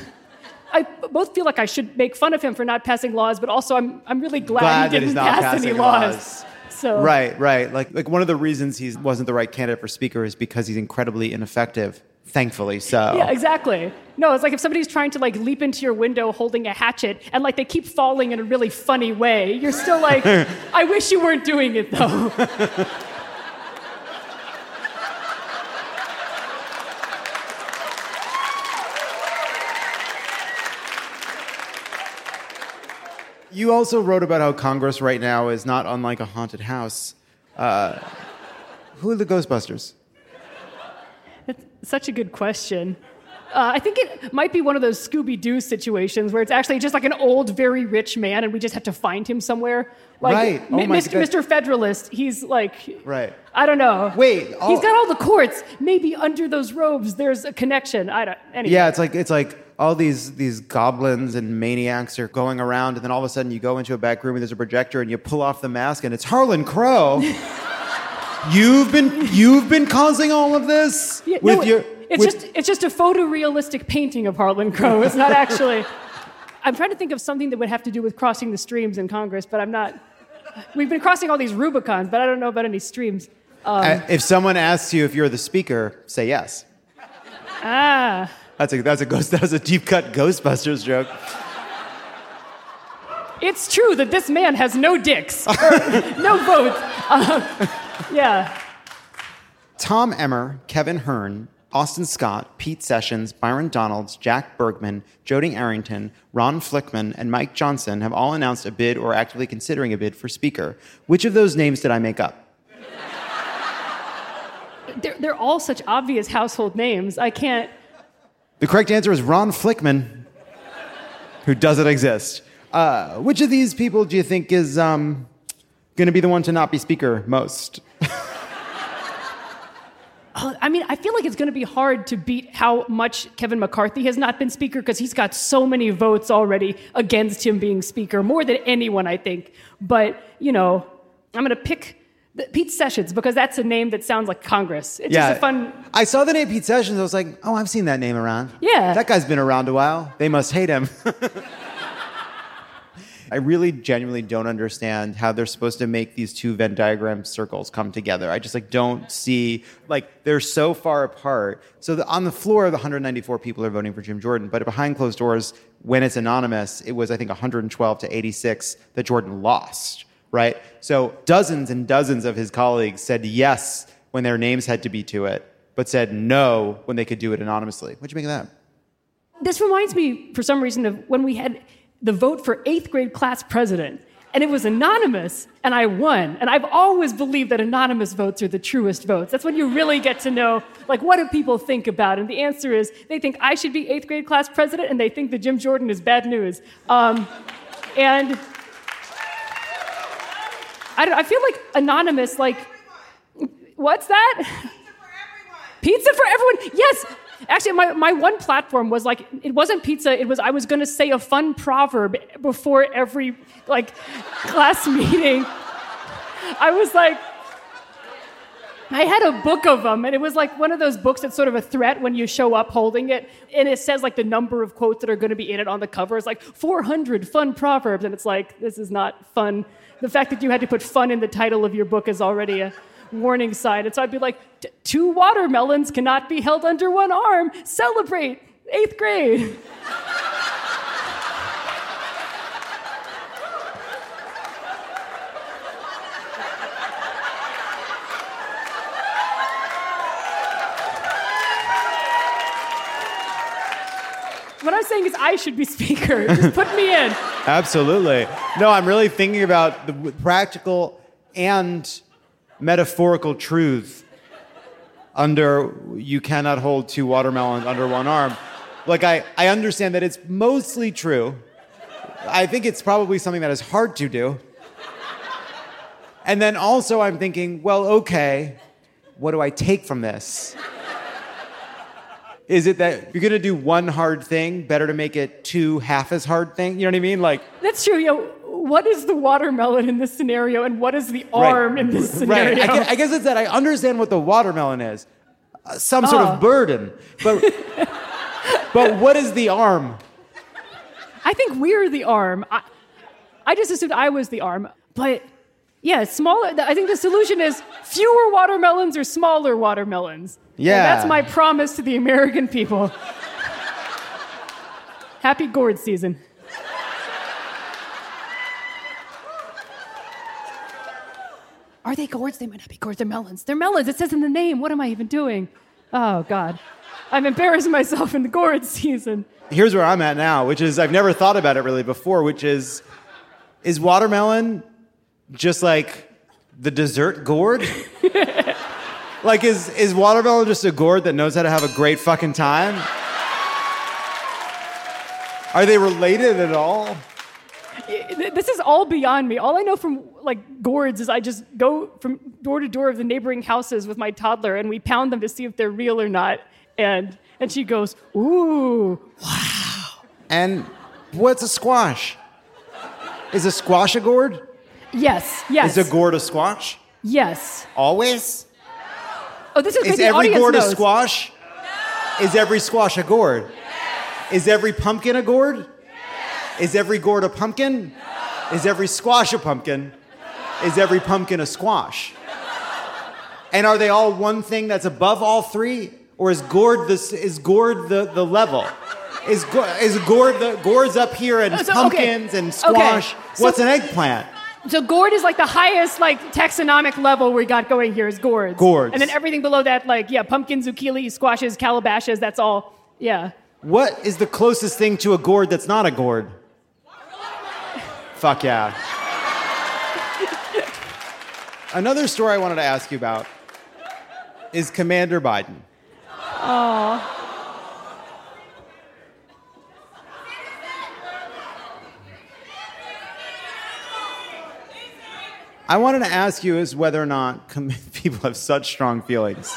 I both feel like I should make fun of him for not passing laws but also I'm, I'm really glad, Glad he didn't pass any laws. laws. So Right, right. Like, like one of the reasons he wasn't the right candidate for speaker is because he's incredibly ineffective. Thankfully, so. Yeah, exactly. No, it's like if somebody's trying to like leap into your window holding a hatchet and like they keep falling in a really funny way, you're still like, [laughs] I wish you weren't doing it though. [laughs] You also wrote about how Congress right now is not unlike a haunted house. Uh, who are the Ghostbusters? That's such a good question. Uh, I think it might be one of those Scooby Doo situations where it's actually just like an old, very rich man, and we just have to find him somewhere. Like Right. Oh M- my Mr. Mr. Federalist, he's like, Right. I don't know. Wait, He's got all the courts. Maybe under those robes, there's a connection. I don't. Anyway. Yeah, it's like it's like all these these goblins and maniacs are going around, and then all of a sudden you go into a back room and there's a projector, and you pull off the mask, and it's Harlan Crow. [laughs] you've been you've been causing all of this Yeah, with no, your. It's with- just it's just a photorealistic painting of Harlan Crow. It's not actually. [laughs] I'm trying to think of something that would have to do with crossing the streams in Congress, but I'm not. We've been crossing all these Rubicons, but I don't know about any streams. Um, Uh, if someone asks you if you're the speaker, say yes. ah, That's a that's a ghost. [laughs] That was a deep cut Ghostbusters joke. it's true that this man has no dicks, [laughs] or no votes. Um, yeah. Tom Emmer, Kevin Hern, Austin Scott, Pete Sessions, Byron Donalds, Jack Bergman, Jody Arrington, Ron Flickman, and Mike Johnson have all announced a bid or actively considering a bid for Speaker. Which of those names did I make up? They're, they're all such obvious household names. I can't. The correct answer is Ron Flickman, who doesn't exist. Uh, which of these people do you think is um, going to be the one to not be Speaker most? [laughs] Uh, I mean, I feel like it's going to be hard to beat how much Kevin McCarthy has not been Speaker because he's got so many votes already against him being Speaker, more than anyone, I think. But, you know, I'm going to pick Pete Sessions because that's a name that sounds like Congress. It's just a fun. I saw the name Pete Sessions. I was like, oh, I've seen that name around. Yeah. That guy's been around a while. They must hate him. [laughs] I really genuinely don't understand how they're supposed to make these two Venn diagram circles come together. I just like don't see like they're so far apart. So the, on the floor, the 194 people are voting for Jim Jordan, but behind closed doors, when it's anonymous, it was I think 112 to 86 that Jordan lost. Right. So dozens and dozens of his colleagues said yes when their names had to be to it, but said no when they could do it anonymously. What'd you make of that? This reminds me, for some reason, of when we had the vote for eighth grade class president. And it was anonymous, and I won. And I've always believed that anonymous votes are the truest votes. That's when you really get to know, like, what do people think about? And the answer is they think I should be eighth grade class president, and they think that Jim Jordan is bad news. Um, and I, I feel like anonymous, like, what's that? Pizza for everyone. Pizza for everyone. Yes. Actually, my, my one platform was like, it wasn't pizza. It was, I was going to say a fun proverb before every like class [laughs] meeting. I was like, I had a book of them, and it was like one of those books that's sort of a threat when you show up holding it, and it says like the number of quotes that are going to be in it on the cover is like 400 fun proverbs, and it's like this is not fun. The fact that you had to put fun in the title of your book is already a warning sign. And so I'd be like, two watermelons cannot be held under one arm. Celebrate eighth grade. What I'm saying is, I should be [laughs] speaker. Just put me in. Absolutely. No, I'm really thinking about the practical and metaphorical truth under you cannot hold two watermelons under one arm. Like, I, I understand that it's mostly true. I think it's probably something that is hard to do. And then also, I'm thinking, well, okay, what do I take from this? Is it that you're gonna do one hard thing, better to make it two half as hard thing? You know what I mean? Like, That's true. Yo, what is the watermelon in this scenario, and what is the arm in this scenario? Right. I guess, I guess it's that I understand what the watermelon is, uh, some sort of burden, but but what is the arm? I think we're the arm. I, I just assumed I was the arm, but yeah, smaller. I think the solution is fewer watermelons or smaller watermelons. And Yeah. that's my promise to the American people. Happy gourd season. Are they gourds? They might not be gourds. They're melons. They're melons. It says in the name. What am I even doing? Oh, God. I'm embarrassing myself in the gourd season. Here's where I'm at now, which is I've never thought about it really before, which is is watermelon just like the dessert gourd? [laughs] like is is watermelon just a gourd that knows how to have a great fucking time? Are they related at all? This is all beyond me. All I know from like gourds is I just go from door to door of the neighboring houses with my toddler and we pound them to see if they're real or not. And and she goes, "Ooh, wow." And what's a squash? Is a squash a gourd? Yes, yes, Is a gourd a squash? yes." Always? Oh, this is. Is the every audience gourd knows. a squash? No. Is every squash a gourd? Yes. Is every pumpkin a gourd? Yes. Is every gourd a pumpkin? No. Is every squash a pumpkin? No. Is every pumpkin a squash? And are they all one thing that's above all three? Or is gourd the, is gourd the, the level? Is, go- is gourd the gourds up here and Oh, so- okay. pumpkins and squash? Okay. So- What's an eggplant? So gourd is like the highest like taxonomic level we got going here is gourds. Gourds. And then everything below that, like yeah, pumpkin, zucchini, squashes, calabashes. That's all. Yeah. What is the closest thing to a gourd that's not a gourd? Fuck yeah. Another story I wanted to ask you about is Commander Biden. Oh. I wanted to ask you is whether or not [laughs] people have such strong feelings.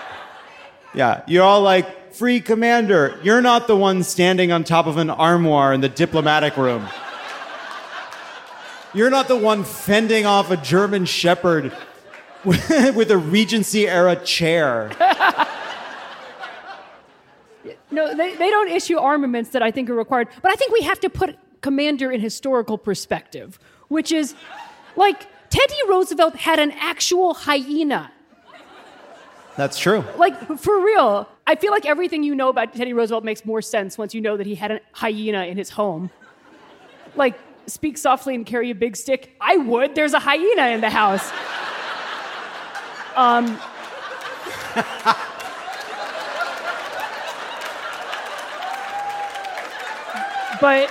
[laughs] yeah, you're all like, free commander. You're not the one standing on top of an armoire in the diplomatic room. You're not the one fending off a German shepherd [laughs] with a Regency era chair. No, they, they don't issue armaments that I think are required. But I think we have to put Commander in historical perspective, which is like Teddy Roosevelt had an actual hyena. That's true. Like, for real. I feel like everything you know about Teddy Roosevelt makes more sense once you know that he had a hyena in his home. Like, speak softly and carry a big stick. I would. There's a hyena in the house. Um, [laughs] but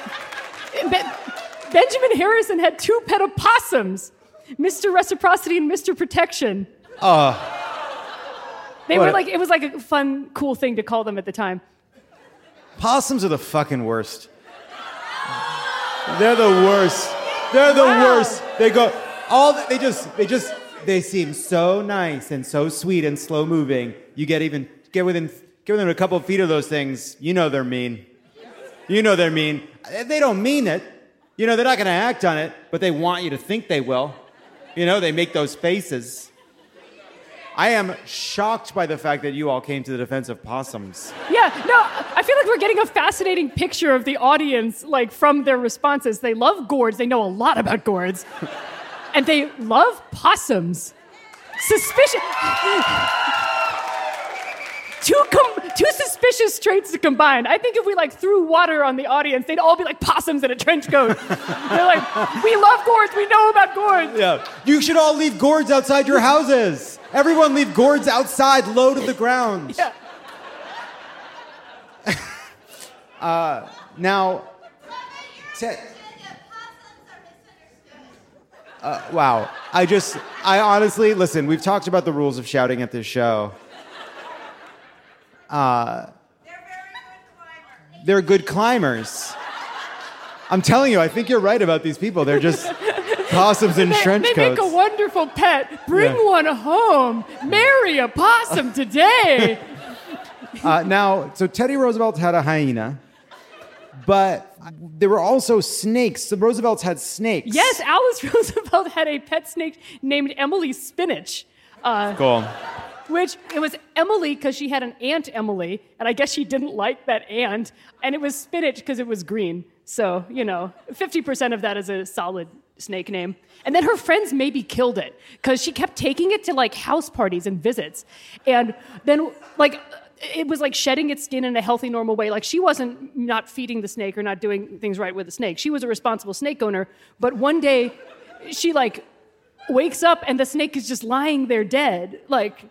Be- Benjamin Harrison had two pet opossums, Mr. Reciprocity and Mr. Protection. Uh, They were like, it was like a fun, cool thing to call them at the time. possums are the fucking worst. They're the worst. They're the Wow. worst. They go all they just they just they seem so nice and so sweet and slow moving. You get even get within get within a couple of feet of those things, you know they're mean. You know they're mean. They don't mean it. You know they're not going to act on it, but they want you to think they will. You know they make those faces. I am shocked by the fact that you all came to the defense of possums. Yeah, no, I feel like we're getting a fascinating picture of the audience, like from their responses. They love gourds, they know a lot about gourds, and they love possums. Suspicious. Two, com- two suspicious traits to combine. I think if we like threw water on the audience, they'd all be like possums in a trench coat. [laughs] They're like, we love gourds, we know about gourds. Yeah. You should all leave gourds outside your houses. Everyone leave gourds outside, low to the ground. Yeah. [laughs] uh, now. Uh, wow. I just, I honestly, listen, we've talked about the rules of shouting at this show. Uh, they're very good climbers. They're good climbers. I'm telling you, I think you're right about these people. They're just possums in they, trench they coats. make a wonderful pet. Bring Yeah. one home. Marry a possum today. [laughs] Uh, now, so Teddy Roosevelt had a hyena, but there were also snakes. The Roosevelts had snakes. yes, Alice [laughs] Roosevelt had a pet snake named Emily Spinach. Uh, Cool. Which it was Emily because she had an aunt Emily, and I guess she didn't like that aunt, and it was spinach because it was green. So you know, fifty percent of that is a solid snake name. And then her friends maybe killed it because she kept taking it to like house parties and visits, and then like it was like shedding its skin in a healthy, normal way. Like she wasn't not feeding the snake or not doing things right with the snake. She was a responsible snake owner. But one day, she like wakes up and the snake is just lying there dead. Like,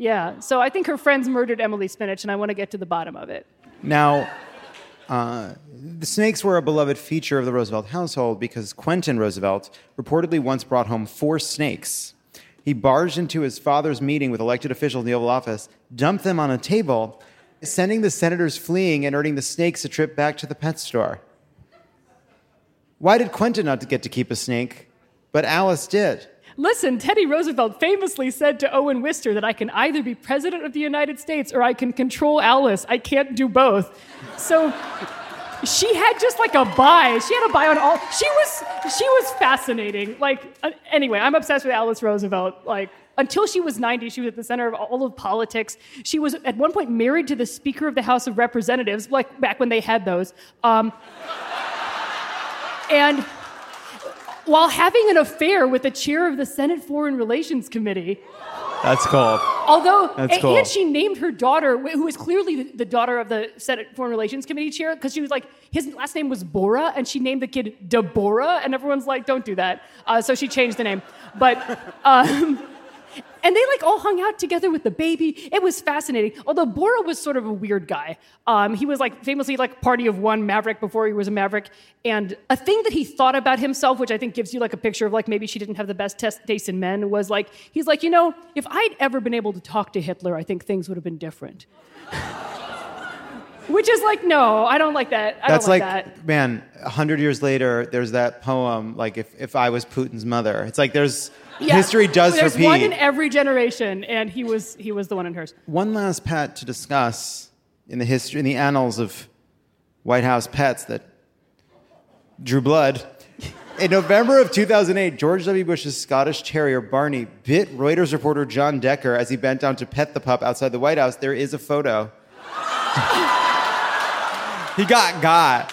yeah. So I think her friends murdered Emily Spinach, and I want to get to the bottom of it. Now, uh, the snakes were a beloved feature of the Roosevelt household because Quentin Roosevelt reportedly once brought home four snakes. He barged into his father's meeting with elected officials in the Oval Office, dumped them on a table, sending the senators fleeing and earning the snakes a trip back to the pet store. Why did Quentin not get to keep a snake, but Alice did? Listen, Teddy Roosevelt famously said to Owen Wister that I can either be president of the United States or I can control Alice. I can't do both. So she had just like a buy. She had a buy on all. She was she was fascinating. Like uh, anyway, I'm obsessed with Alice Roosevelt. Like until she was 90, she was at the center of all of politics. She was at one point married to the Speaker of the House of Representatives, like back when they had those. Um, and while having an affair with the chair of the Senate Foreign Relations Committee. That's cool. Although, That's and, cool. and she named her daughter, wh- who is clearly the, the daughter of the Senate Foreign Relations Committee chair, because she was like, his last name was Borah, and she named the kid Deborah, and everyone's like, don't do that. Uh, so she changed the name. But, um, and they like all hung out together with the baby. It was fascinating. Although Borah was sort of a weird guy. Um, he was like famously like party of one maverick before he was a maverick. And a thing that he thought about himself, which I think gives you like a picture of like maybe she didn't have the best test taste in men, was like he's like, you know, if I'd ever been able to talk to Hitler, I think things would have been different. [laughs] Which is like, no, I don't like that. I That's don't like, like, that. man, a hundred years later, there's that poem, like if, if I was Putin's mother. It's like there's Yeah. history does repeat. There's repeat. one in every generation, and he was he was the one in hers. One last pet to discuss in the history, in the annals of White House pets that drew blood. In November of 2008, George W. Bush's Scottish Terrier Barney bit Reuters reporter John Decker as he bent down to pet the pup outside the White House. There is a photo. [laughs] he got got.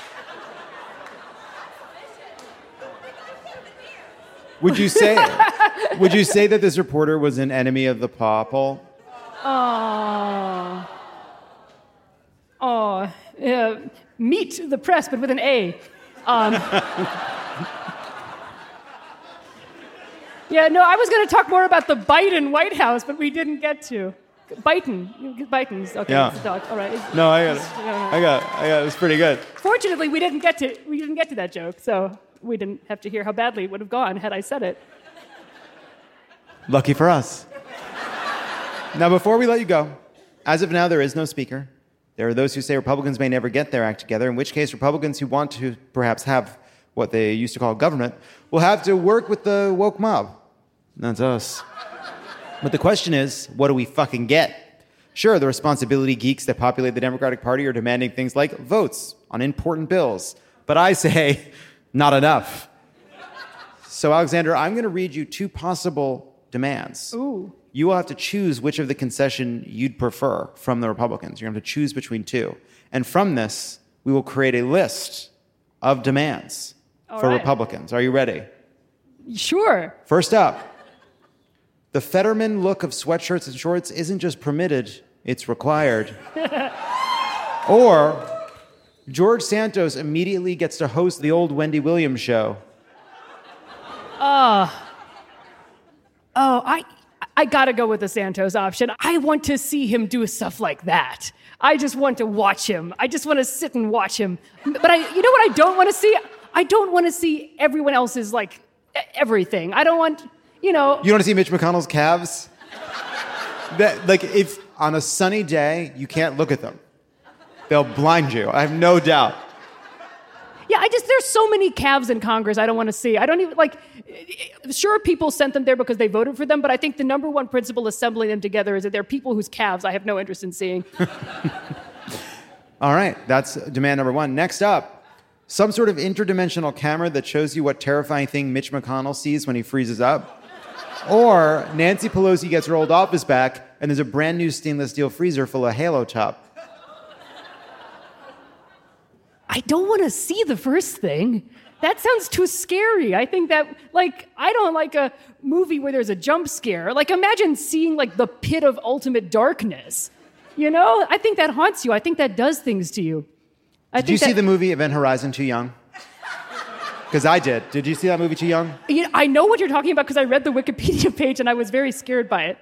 Would you say? Would you say that this reporter was an enemy of the popple? Oh. Oh. Uh, meet the press, but with an A. Um, yeah, no, I was going to talk more about the Biden White House, but we didn't get to. Biden. Biden's. Okay, Yeah. it's a dog. All right. No, I got it. [laughs] I got it. I got it. It was pretty good. Fortunately, we didn't get to we didn't get to that joke, so we didn't have to hear how badly it would have gone had I said it. Lucky for us. now, before we let you go, as of now, there is no speaker. There are those who say Republicans may never get their act together, in which case, Republicans who want to perhaps have what they used to call government will have to work with the woke mob. That's us. But the question is, what do we fucking get? Sure, the responsibility geeks that populate the Democratic Party are demanding things like votes on important bills. But I say, [laughs] not enough. So, Alexandra, I'm going to read you two possible demands. Ooh. you will have to choose which of the concession you'd prefer from the Republicans. You're going to have to choose between two. And from this, we will create a list of demands All for right. Republicans. Are you ready? Sure. First up, the Fetterman look of sweatshirts and shorts isn't just permitted, it's required. [laughs] or George Santos immediately gets to host the old Wendy Williams show. Oh, I I gotta go with the Santos option. I want to see him do stuff like that. I just want to watch him. I just want to sit and watch him. But I, you know what I don't want to see? I don't want to see everyone else's like everything. I don't want, you know. You want to see Mitch McConnell's calves? that, like, if on a sunny day you can't look at them, they'll blind you. I have no doubt. Yeah, I just there's so many calves in Congress I don't want to see. I don't even like sure people sent them there because they voted for them, but I think the number one principle assembling them together is that they're people whose calves I have no interest in seeing. [laughs] All right, that's demand number one. Next up, some sort of interdimensional camera that shows you what terrifying thing Mitch McConnell sees when he freezes up. Or Nancy Pelosi gets her old office back and there's a brand new stainless steel freezer full of Halo Top. I don't want to see the first thing. That sounds too scary. I think that, like, I don't like a movie where there's a jump scare. Like, imagine seeing, like, the pit of ultimate darkness. You know? I think that haunts you. I think that does things to you. I Did you think see that- the movie Event Horizon Too Young? Because I did. Did you see that movie Too Young? You know, I know what you're talking about because I read the Wikipedia [laughs] page and I was very scared by it.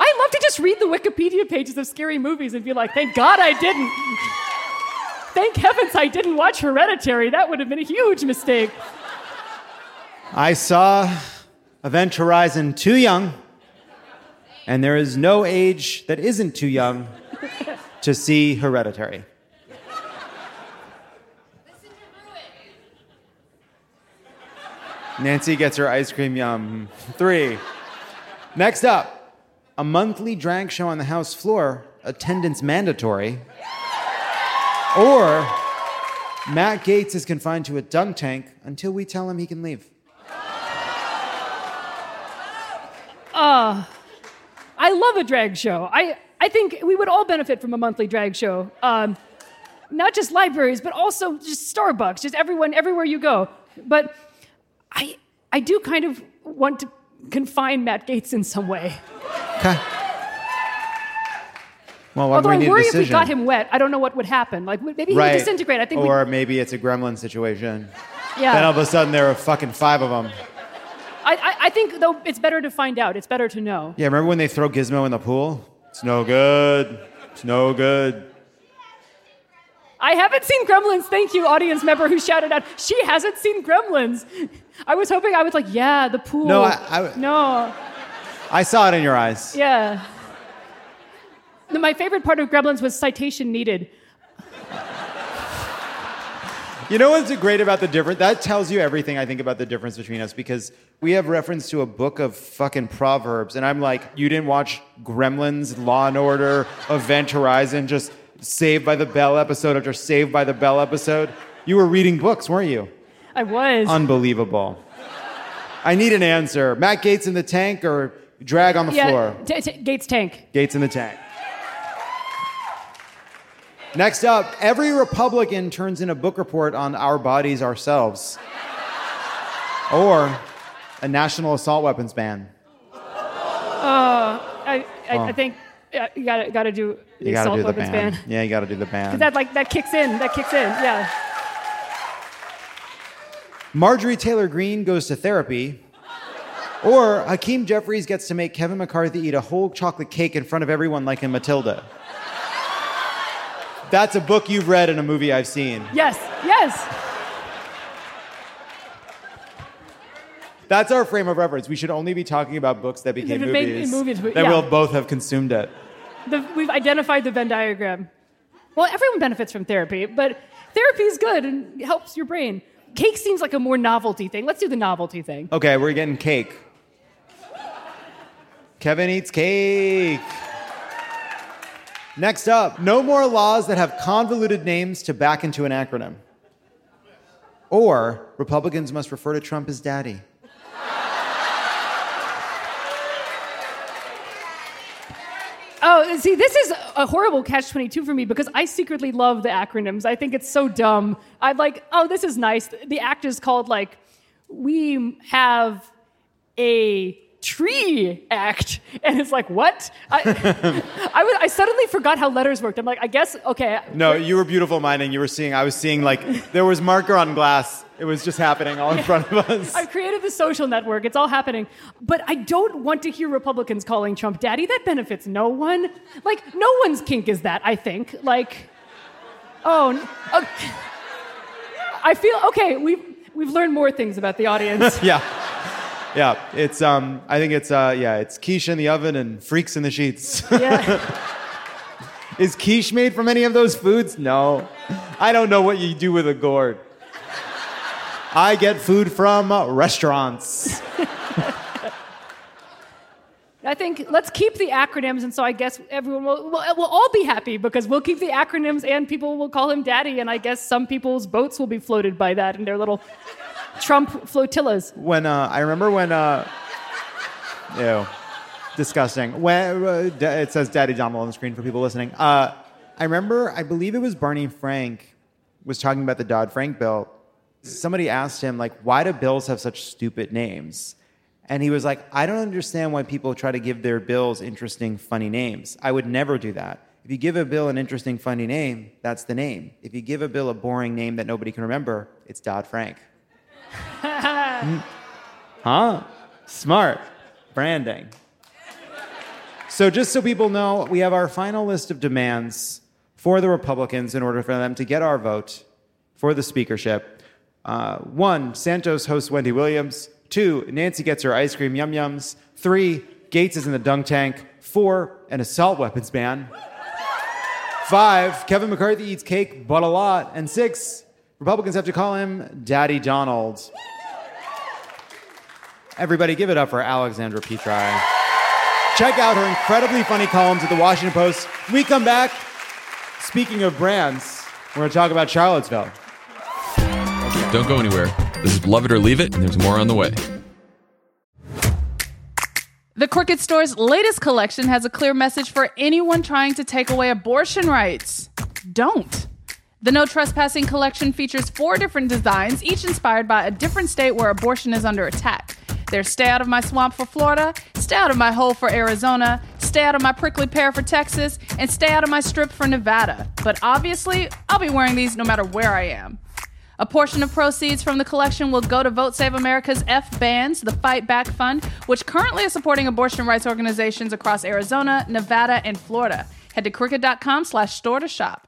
I love to just read the Wikipedia pages of scary movies and be like, thank God I didn't. [laughs] Thank heavens I didn't watch Hereditary. That would have been a huge mistake. I saw Event Horizon Too Young, and there is no age that isn't too young to see Hereditary. Nancy gets her ice cream yum. Three. Next up, a monthly drag show on the house floor, attendance mandatory. Or Matt Gaetz is confined to a dunk tank until we tell him he can leave. Uh, I love a drag show. I, I think we would all benefit from a monthly drag show. Um, not just libraries, but also just Starbucks, just everyone, everywhere you go. But I, I do kind of want to confine Matt Gaetz in some way. Okay. Well, Although we I worry if we got him wet, I don't know what would happen. Like maybe he would disintegrate. I think we, or maybe it's a gremlin situation. yeah. Then all of a sudden there are fucking five of them. I, I, I think though it's better to find out. It's better to know. Yeah, remember when they throw Gizmo in the pool? It's no good. It's no good. I haven't seen Gremlins. Thank you, audience member who shouted out. She hasn't seen Gremlins. I was hoping I was like, yeah, the pool. No, I- I- no, I saw it in your eyes. yeah. My favorite part of Gremlins was citation needed. You know what's great about the difference? That tells you everything I think about the difference between us because we have reference to a book of fucking proverbs, and I'm like, you didn't watch Gremlins, Law and Order, Event Horizon, just Saved by the Bell episode after Saved by the Bell episode. You were reading books, weren't you? I was. Unbelievable. I need an answer. Matt Gaetz in the tank or drag on the yeah, floor? t- t- Gaetz tank. Gaetz in the tank. Next up, every Republican turns in a book report on our bodies ourselves. Or a national assault weapons ban. Uh, I, I, Oh. I think uh, you gotta, gotta do the gotta assault do the weapons ban. ban. Yeah, you gotta do the ban. 'Cause that like that kicks in. That kicks in. Yeah. Marjorie Taylor Greene goes to therapy. Or Hakeem Jeffries gets to make Kevin McCarthy eat a whole chocolate cake in front of everyone like in Matilda. That's a book you've read and a movie I've seen. Yes. Yes. That's our frame of reference. We should only be talking about books that became That movies. movies, that yeah. we'll both have consumed it. The, we've identified the Venn diagram. Well, everyone benefits from therapy, but therapy is good and helps your brain. Cake seems like a more novelty thing. Let's do the novelty thing. Okay, we're getting cake. Kevin eats cake. Next up, no more laws that have convoluted names to back into an acronym. Or Republicans must refer to Trump as daddy. Oh, see, this is a horrible catch 22 for me because I secretly love the acronyms. I think it's so dumb. I'm like, oh, this is nice. The act is called, like, we have a tree act. And it's like, what? I, [laughs] I, was, I suddenly forgot how letters worked. I'm like, I guess, okay. No, you were beautiful minding. You were seeing, I was seeing like, there was marker on glass. It was just happening all in front of [laughs] us. I created the social network. It's all happening. But I don't want to hear Republicans calling Trump daddy. That benefits no one. Like, no one's kink is that, I think. Like, oh, uh, [laughs] I feel, okay, we've, we've learned more things about the audience. yeah. Yeah, it's um I think it's uh yeah, it's quiche in the oven and freaks in the sheets. Yeah. [laughs] Is quiche made from any of those foods? No. I don't know what you do with a gourd. I get food from restaurants. [laughs] I think let's keep the acronyms, and so I guess everyone will we'll, we'll all be happy because we'll keep the acronyms, and people will call him daddy, and I guess some people's boats will be floated by that in their little Trump flotillas. When uh, I remember when, uh, ew, disgusting. When uh, it says Daddy Donald on the screen for people listening. Uh, I remember, I believe it was Barney Frank was talking about the Dodd Frank bill. Somebody asked him like, why do bills have such stupid names? And he was like, I don't understand why people try to give their bills interesting, funny names. I would never do that. If you give a bill an interesting, funny name, that's the name. If you give a bill a boring name that nobody can remember, it's Dodd Frank. [laughs] huh? Smart. Branding. So, just so people know, we have our final list of demands for the Republicans in order for them to get our vote for the speakership. Uh, one, Santos hosts Wendy Williams. Two, Nancy gets her ice cream yum yums. Three, Gaetz is in the dunk tank. Four, an assault weapons ban. Five, Kevin McCarthy eats cake, but a lot. And six, Republicans have to call him Daddy Donald. Everybody, give it up for Alexandra Petri. Check out her incredibly funny columns at the Washington Post. When we come back, speaking of brands, we're going to talk about Charlottesville. Don't go anywhere. This is Love It or Leave It, and there's more on the way. The Crooked Store's latest collection has a clear message for anyone trying to take away abortion rights. Don't. The No Trespassing collection features four different designs, each inspired by a different state where abortion is under attack. There's Stay Out of My Swamp for Florida, Stay Out of My Hole for Arizona, Stay Out of My Prickly Pear for Texas, and Stay Out of My Strip for Nevada. But obviously, I'll be wearing these no matter where I am. A portion of proceeds from the collection will go to Vote Save America's F Bands, the Fight Back Fund, which currently is supporting abortion rights organizations across Arizona, Nevada, and Florida. Head to crooked.com slash store to shop.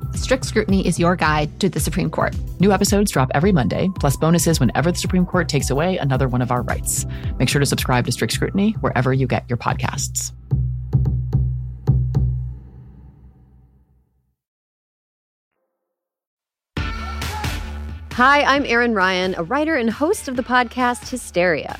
Strict Scrutiny is your guide to the Supreme Court. New episodes drop every Monday, plus bonuses whenever the Supreme Court takes away another one of our rights. Make sure to subscribe to Strict Scrutiny wherever you get your podcasts. Hi, I'm Erin Ryan, a writer and host of the podcast Hysteria.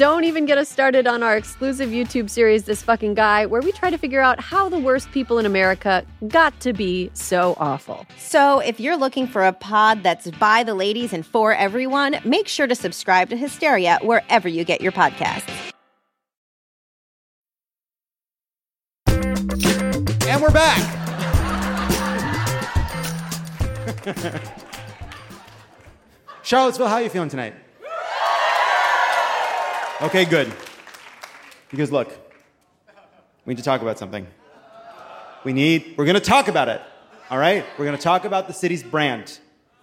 Don't even get us started on our exclusive YouTube series, This Fucking Guy, where we try to figure out how the worst people in America got to be so awful. So, if you're looking for a pod that's by the ladies and for everyone, make sure to subscribe to Hysteria wherever you get your podcasts. And we're back. [laughs] Charlottesville, how are you feeling tonight? Okay, good. Because look, we need to talk about something. We need, we're going to talk about it. All right? We're going to talk about the city's brand,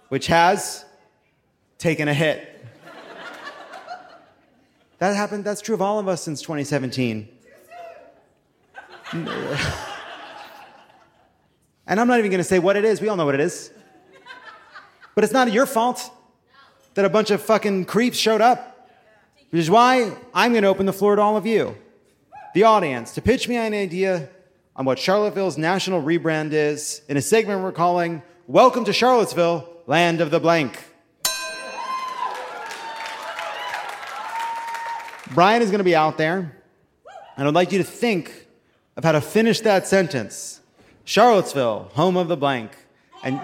which has taken a hit. That happened, that's true of all of us since 2017. And I'm not even going to say what it is. We all know what it is. But it's not your fault that a bunch of fucking creeps showed up. Which is why I'm going to open the floor to all of you, the audience, to pitch me an idea on what Charlottesville's national rebrand is in a segment we're calling Welcome to Charlottesville, Land of the Blank. Brian is going to be out there, and I'd like you to think of how to finish that sentence. Charlottesville, home of the blank. And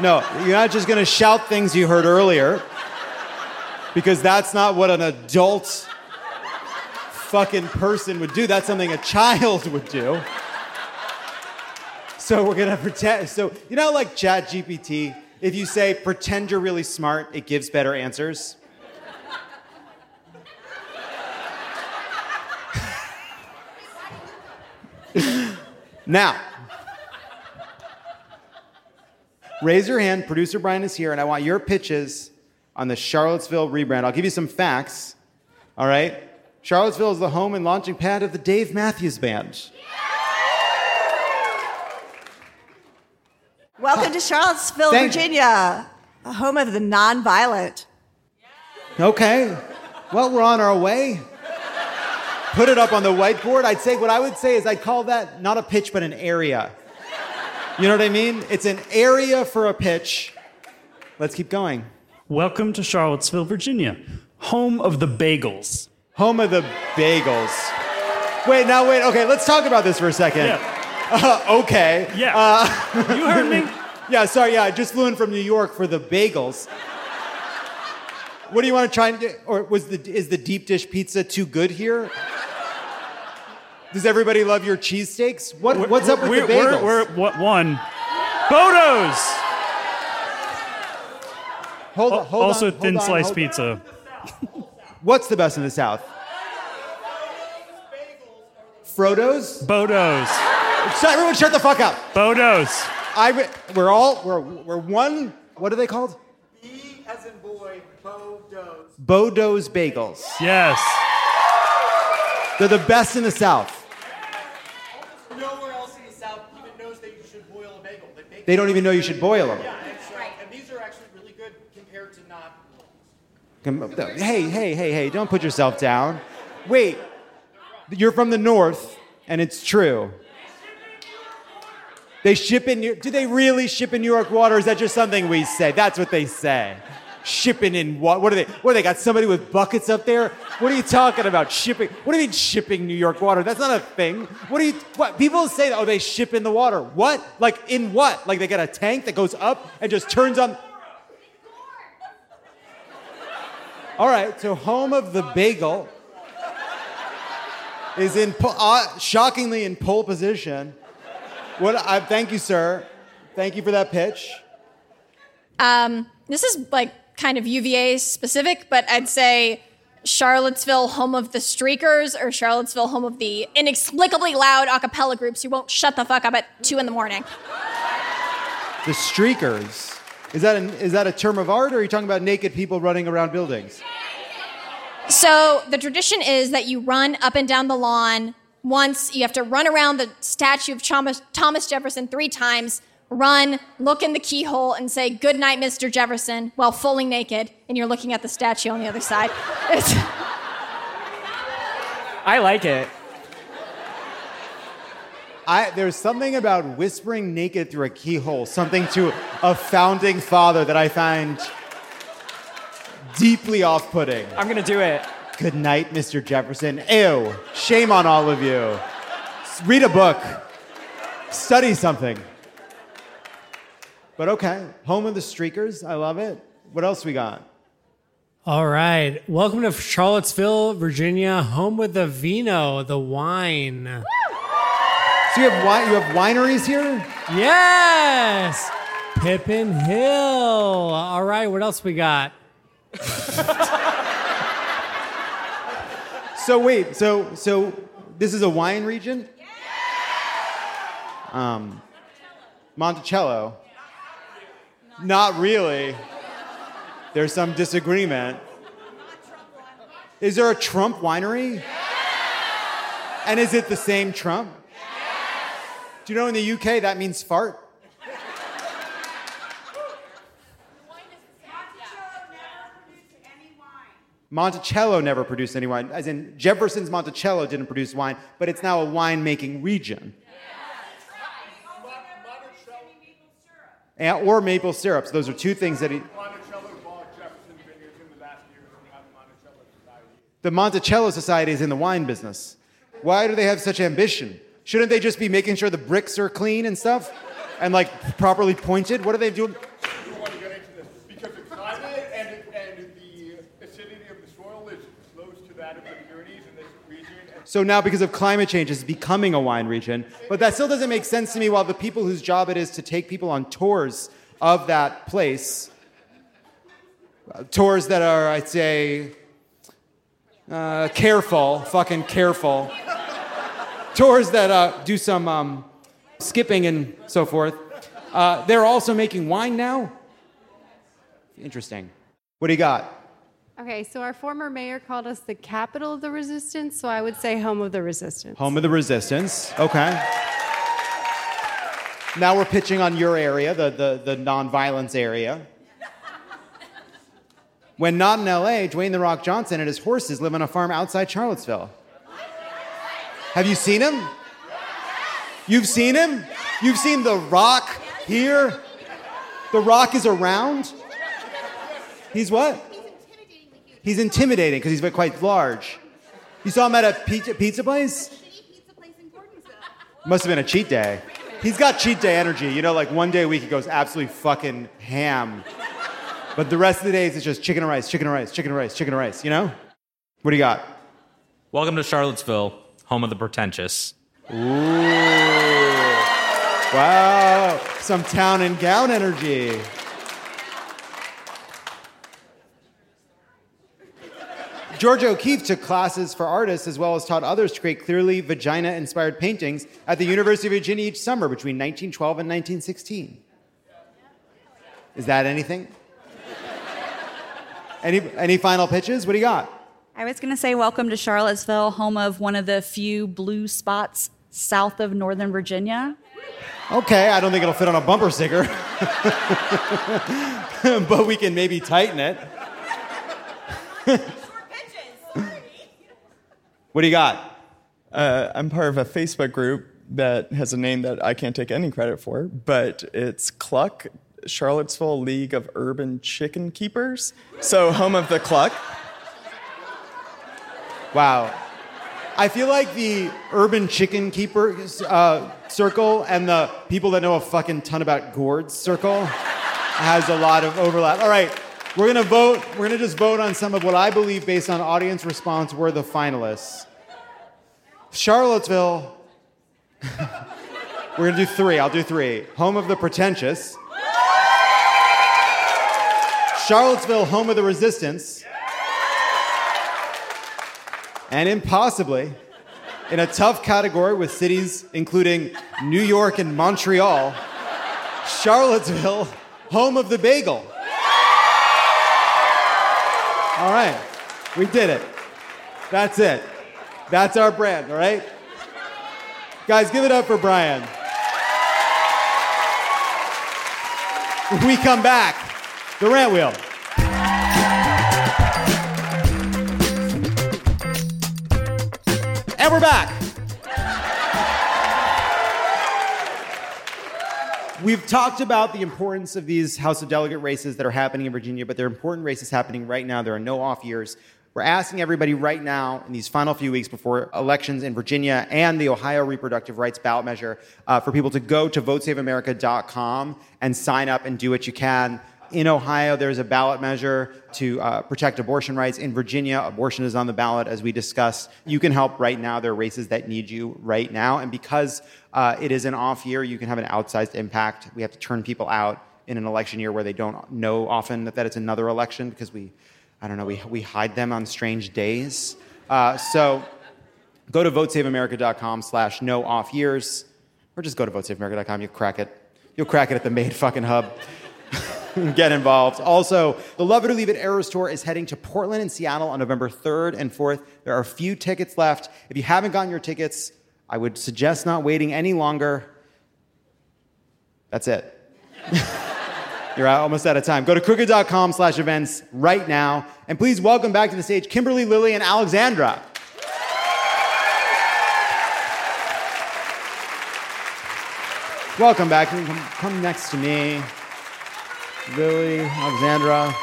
no, you're not just going to shout things you heard earlier, because that's not what an adult fucking person would do. That's something a child would do. So we're gonna pretend. So you know, like Chat GPT, if you say pretend you're really smart, it gives better answers. now, raise your hand. Producer Brian is here, and I want your pitches on the Charlottesville rebrand. I'll give you some facts. All right. Charlottesville is the home and launching pad of the Dave Matthews Band. Welcome to Charlottesville, Thank- Virginia, a home of the nonviolent. Okay. Well, we're on our way. Put it up on the whiteboard. I'd say what I would say is I'd call that not a pitch, but an area. You know what I mean? It's an area for a pitch. Let's keep going. Welcome to Charlottesville, Virginia, home of the bagels. Home of the bagels. Wait, now wait. Okay, let's talk about this for a second. [laughs] Uh, okay. Yeah. Uh, You heard me. [laughs] yeah, sorry. Yeah, I just flew in from New York for the bagels. What do you want to try and do? Or was the is the deep dish pizza too good here? Does everybody love your cheesesteaks? What, what's up with we're, the bagels? We're, we're what one? Bodos. Hold on, hold also on, hold thin on, slice hold- pizza. What's the best in the South? Frodo's? Bodos. Shut, everyone shut the fuck up. Bodos. I, we're all, we're, we're one, what are they called? B as in boy, Bodos. Bodo's Bagels. Yes. They're the best in the South. Nowhere else in the South even knows that you should boil a bagel. They, They don't even know you should boil them. Yeah, and, so, and these are actually really good compared to not. Come- Hey, hey, hey, hey, don't put yourself down. Wait, you're from the North, and it's true. They ship in, New- do they really ship in New York water? Is that just something we say? That's what they say. Shipping in what? What are they? What, are they got somebody with buckets up there? What are you talking about? Shipping? What do you mean shipping New York water? That's not a thing. What do you, what? People say oh, they ship in the water. What? Like in what? Like they got a tank that goes up and just turns on. All right, so home of the bagel is in po- uh, shockingly in pole position. What? I, thank you, sir. Thank you for that pitch. Um, this is like kind of UVA specific, but I'd say Charlottesville, home of the Streakers, or Charlottesville, home of the inexplicably loud a cappella groups who won't shut the fuck up at two in the morning. The streakers. Is that an, is that a term of art, or are you talking about naked people running around buildings? So the tradition is that you run up and down the lawn once. You have to run around the statue of Thomas, Thomas Jefferson three times. Run, look in the keyhole, and say "Good night, Mr. Jefferson," while fully naked, and you're looking at the statue on the other side. [laughs] It's, I like it. I, there's something about whispering naked through a keyhole, something to a founding father that I find deeply off putting. I'm gonna do it. Good night, Mr. Jefferson. Ew. Shame on all of you. Read a book, study something. But okay, home of the streakers. I love it. What else we got? All right. Welcome to Charlottesville, Virginia, home with the vino, the wine. So you have wi- you have wineries here? Yes. Pippin Hill. All right. What else we got? [laughs] So wait, so so this is a wine region? Um, Monticello. Not really. There's some disagreement. Is there a Trump winery? And is it the same Trump? Do you know in the UK that means fart? Monticello never produced any wine, Monticello never produced any wine. as in Jefferson's Monticello didn't produce wine, but it's now a wine-making region. And, or maple syrups. Those are two things that he. The Monticello Society is in the wine business. Why do they have such ambition? Shouldn't they just be making sure the bricks are clean and stuff? And like properly pointed? What are they doing? Because the climate and, and the acidity of the soil is close to that of the Pyrenees in this region. So now, because of climate change, it's becoming a wine region. But that still doesn't make sense to me. While the people whose job it is to take people on tours of that place, uh, tours that are, I'd say, uh, careful, fucking careful, tours that uh, do some um, skipping and so forth, uh, they're also making wine now. Interesting. What do you got? Okay, so our former mayor called us the capital of the resistance, so I would say home of the resistance. Home of the Resistance. Okay. Now we're pitching on your area, the, the, the nonviolence area. When not in LA, Dwayne The Rock Johnson and his horses live on a farm outside Charlottesville. Have you seen him? You've seen him? You've seen The Rock here? The Rock is around? He's what? He's intimidating because he's quite large. You saw him at a pizza, pizza place? Must have been a cheat day. He's got cheat day energy. You know, like one day a week he goes absolutely fucking ham. But the rest of the days it's just chicken and rice, chicken and rice, chicken and rice, chicken and rice, you know? What do you got? Welcome to Charlottesville, home of the pretentious. Ooh. Wow. Some town and gown energy. Georgia O'Keeffe took classes for artists as well as taught others to create clearly vagina inspired paintings at the University of Virginia each summer between 1912 and 1916. Is that anything? Any, any final pitches? What do you got? I was going to say, welcome to Charlottesville, home of one of the few blue spots south of Northern Virginia. Okay, I don't think it'll fit on a bumper sticker. [laughs] but we can maybe tighten it. [laughs] what do you got? Uh, I'm part of a Facebook group that has a name that I can't take any credit for, but it's Cluck, Charlottesville League of Urban Chicken Keepers. So, home of the Cluck. Wow. I feel like the urban chicken keeper uh, circle and the people that know a fucking ton about gourds circle has a lot of overlap. All right, we're gonna vote. We're gonna just vote on some of what I believe, based on audience response, were the finalists. Charlottesville. [laughs] we're gonna do three. I'll do three. Home of the pretentious. Charlottesville, home of the resistance. And impossibly, in a tough category with cities including New York and Montreal, Charlottesville, home of the bagel. All right, we did it. That's it. That's our brand, all right? Guys, give it up for Brian. When we come back, the rant wheel. And we're back. We've talked about the importance of these House of Delegate races that are happening in Virginia, but there are important races happening right now. There are no off years. We're asking everybody right now, in these final few weeks before elections in Virginia and the Ohio reproductive rights ballot measure, uh, for people to go to votesaveamerica.com and sign up and do what you can. In Ohio, there's a ballot measure to uh, protect abortion rights. In Virginia, abortion is on the ballot, as we discussed. You can help right now. There are races that need you right now. And because uh, it is an off year, you can have an outsized impact. We have to turn people out in an election year where they don't know often that, that it's another election because we, I don't know, we, we hide them on strange days. Uh, so go to votesaveamerica.com slash no off years, or just go to votesaveamerica.com. You crack it. You'll crack it at the main fucking hub. [laughs] [laughs] Get involved. Also, the Love It or Leave It Eras Tour is heading to Portland and Seattle on November 3rd and 4th. There are a few tickets left. If you haven't gotten your tickets, I would suggest not waiting any longer. That's it. [laughs] You're almost out of time. Go to crooked.com slash events right now. And please welcome back to the stage Kimberly, Lily, and Alexandra. Welcome back. Come, come next to me. Lily, Alexandra.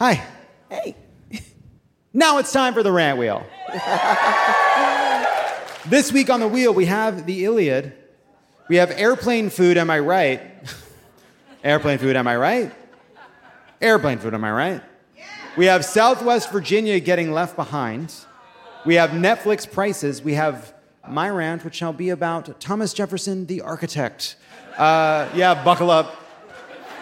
Hi. Hey. [laughs] Now it's time for the rant wheel. [laughs] this week on the wheel, we have the Iliad. We have airplane food, am I right? [laughs] airplane food, am I right? Airplane food, am I right? We have Southwest Virginia getting left behind. We have Netflix prices. We have my rant, which shall be about Thomas Jefferson, the architect. Uh, yeah, buckle up.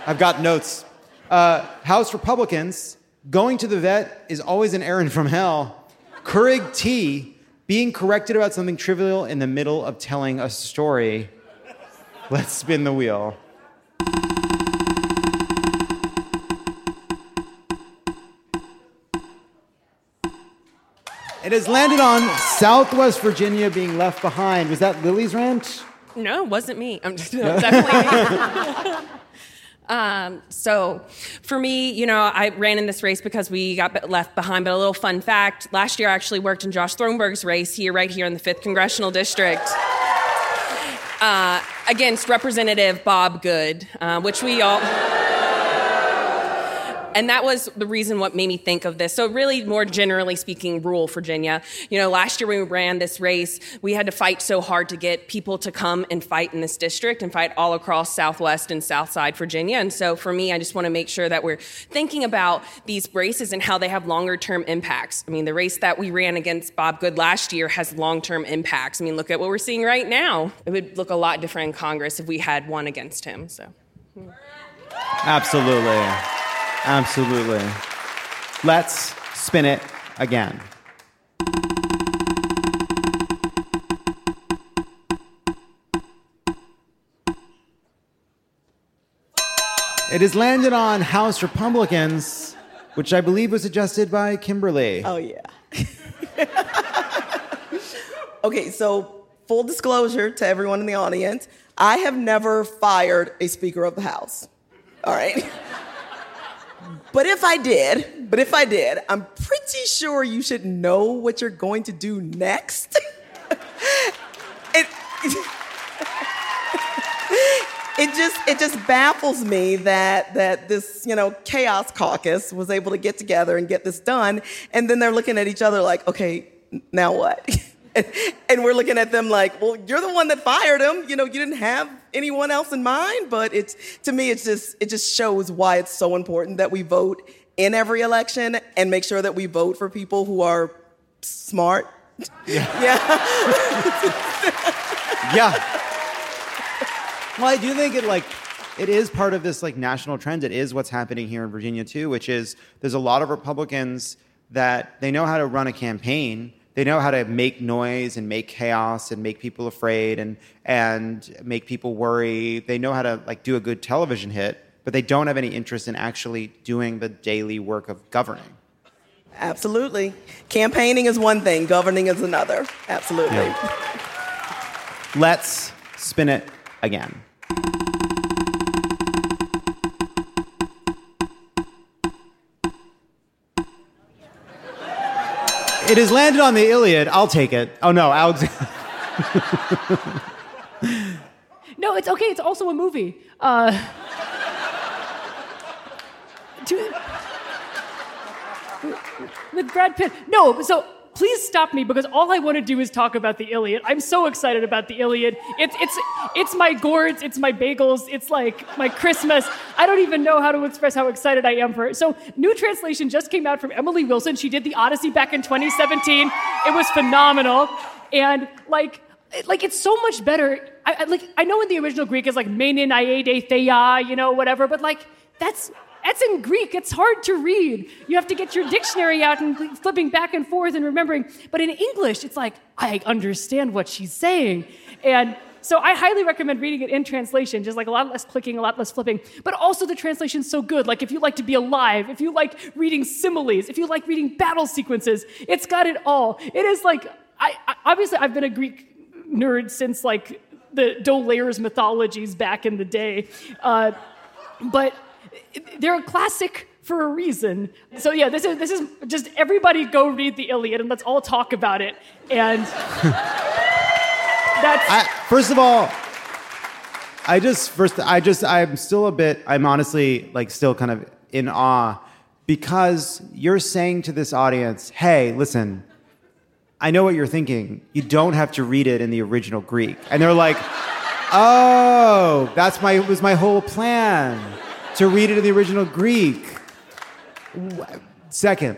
I've got notes. Uh, House Republicans, going to the vet is always an errand from hell. Keurig T, being corrected about something trivial in the middle of telling a story. Let's spin the wheel. It has landed on Southwest Virginia being left behind. Was that Lily's rant? No, it wasn't me. I'm just no, [laughs] definitely me. [laughs] Um, so, for me, you know, I ran in this race because we got left behind. But a little fun fact: last year, I actually worked in Josh Throneburg's race here, right here in the fifth congressional district, uh, against Representative Bob Good, uh, which we all. And that was the reason what made me think of this. So, really, more generally speaking, rural Virginia. You know, last year when we ran this race, we had to fight so hard to get people to come and fight in this district and fight all across Southwest and Southside Virginia. And so, for me, I just want to make sure that we're thinking about these races and how they have longer term impacts. I mean, the race that we ran against Bob Good last year has long term impacts. I mean, look at what we're seeing right now. It would look a lot different in Congress if we had one against him. So. Absolutely. Absolutely. Let's spin it again. It has landed on House Republicans, which I believe was suggested by Kimberly. Oh, yeah. [laughs] okay, so full disclosure to everyone in the audience I have never fired a Speaker of the House. All right? But if I did, but if I did, I'm pretty sure you should know what you're going to do next. [laughs] it, [laughs] it just it just baffles me that that this you know chaos caucus was able to get together and get this done, and then they're looking at each other like, okay, now what? [laughs] and, and we're looking at them like, well, you're the one that fired him. You know, you didn't have anyone else in mind. But it's to me, it's just it just shows why it's so important that we vote in every election and make sure that we vote for people who are smart. Yeah. [laughs] yeah. [laughs] yeah. Well, I do think it like it is part of this like national trend. It is what's happening here in Virginia too, which is there's a lot of Republicans that they know how to run a campaign. They know how to make noise and make chaos and make people afraid and and make people worry. They know how to like do a good television hit, but they don't have any interest in actually doing the daily work of governing. Absolutely. Campaigning is one thing, governing is another. Absolutely. Let's spin it again. It has landed on the Iliad. I'll take it. Oh no, Alexandra. [laughs] No, it's okay. It's also a movie. Uh, to- with Brad Pitt. No, so please stop me because all I want to do is talk about the Iliad. I'm so excited about the Iliad. It's it's it's my gourds, it's my bagels, it's like my Christmas. I don't even know how to express how excited I am for it. So, new translation just came out from Emily Wilson. She did the Odyssey back in 2017. It was phenomenal, and like like it's so much better. I, I, like I know in the original Greek it's like menin aede theia, you know, whatever, but like that's That's in Greek. It's hard to read. You have to get your dictionary out and flipping back and forth and remembering. But in English, it's like, I understand what she's saying. And so I highly recommend reading it in translation, just like a lot less clicking, a lot less flipping. But also the translation's so good. Like if you like to be alive, if you like reading similes, if you like reading battle sequences, it's got it all. It is like I, I obviously I've been a Greek nerd since like the D'Aulaire's mythologies back in the day, uh, but they're a classic for a reason. So yeah, this is this is just everybody go read the Iliad and let's all talk about it. And that's I, first of all, I just first I just I'm still a bit I'm honestly like still kind of in awe because you're saying to this audience, "Hey, listen, I know what you're thinking. You don't have to read it in the original Greek." And they're like, "Oh, that's my was my whole plan to read it in the original Greek." Second,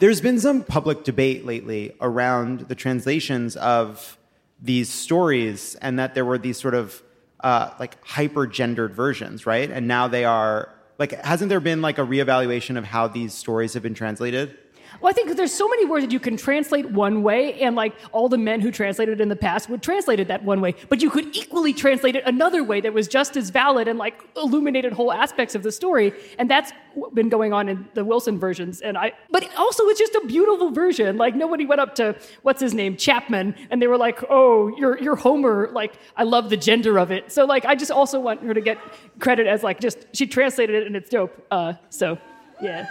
there's been some public debate lately around the translations of these stories and that there were these sort of uh, like hyper gendered versions, right? And now they are like, hasn't there been like a reevaluation of how these stories have been translated? Well, I think there's so many words that you can translate one way, and like all the men who translated it in the past would translate it that one way. But you could equally translate it another way that was just as valid and like illuminated whole aspects of the story. And that's been going on in the Wilson versions. And I, but also it's just a beautiful version. Like nobody went up to what's his name Chapman, and they were like, "Oh, you're you're Homer." Like I love the gender of it. So like I just also want her to get credit as like just she translated it and it's dope. Uh, so yeah.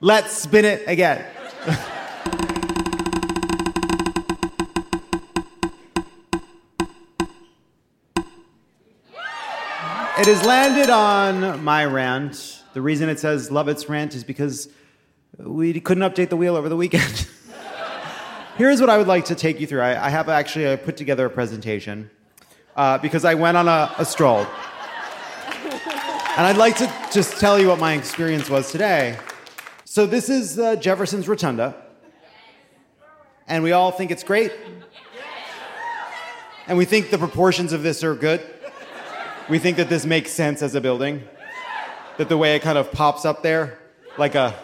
Let's spin it again. it has landed on my rant. The reason it says Lovett's rant is because we couldn't update the wheel over the weekend. [laughs] Here's what I would like to take you through. I, I have actually uh, put together a presentation uh, because I went on a, a stroll. And I'd like to just tell you what my experience was today. So this is uh, Jefferson's Rotunda, and we all think it's great, and we think the proportions of this are good. We think that this makes sense as a building, that the way it kind of pops up there, like a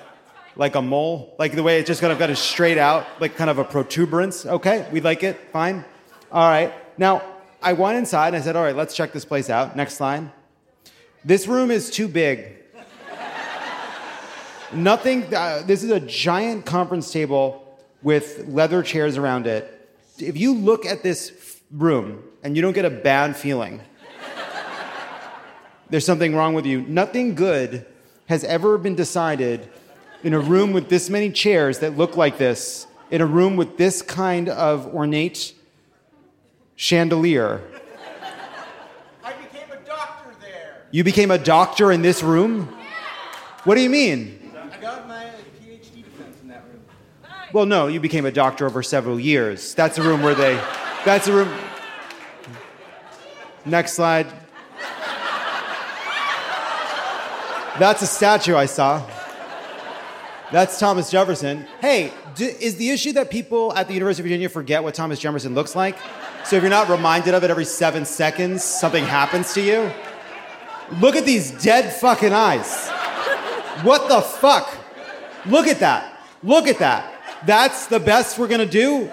like a mole, like the way it just kind of got it straight out, like kind of a protuberance. Okay, we like it, fine. All right. Now I went inside and I said, all right, let's check this place out. Next line. This room is too big Nothing, uh, this is a giant conference table with leather chairs around it. If you look at this f- room and you don't get a bad feeling, [laughs] there's something wrong with you. Nothing good has ever been decided in a room with this many chairs that look like this, in a room with this kind of ornate chandelier. I became a doctor there. You became a doctor in this room? What do you mean? I got my PhD defense in that room. Well, no, you became a doctor over several years. That's a room where they. That's a room. Next slide. That's a statue I saw. That's Thomas Jefferson. Hey, d- is the issue that people at the University of Virginia forget what Thomas Jefferson looks like? So if you're not reminded of it every seven seconds, something happens to you? Look at these dead fucking eyes. What the fuck? Look at that. Look at that. That's the best we're gonna do?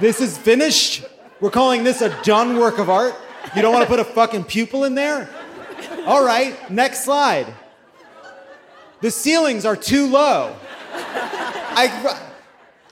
This is finished? We're calling this a done work of art? You don't wanna put a fucking pupil in there? All right, next slide. The ceilings are too low. I,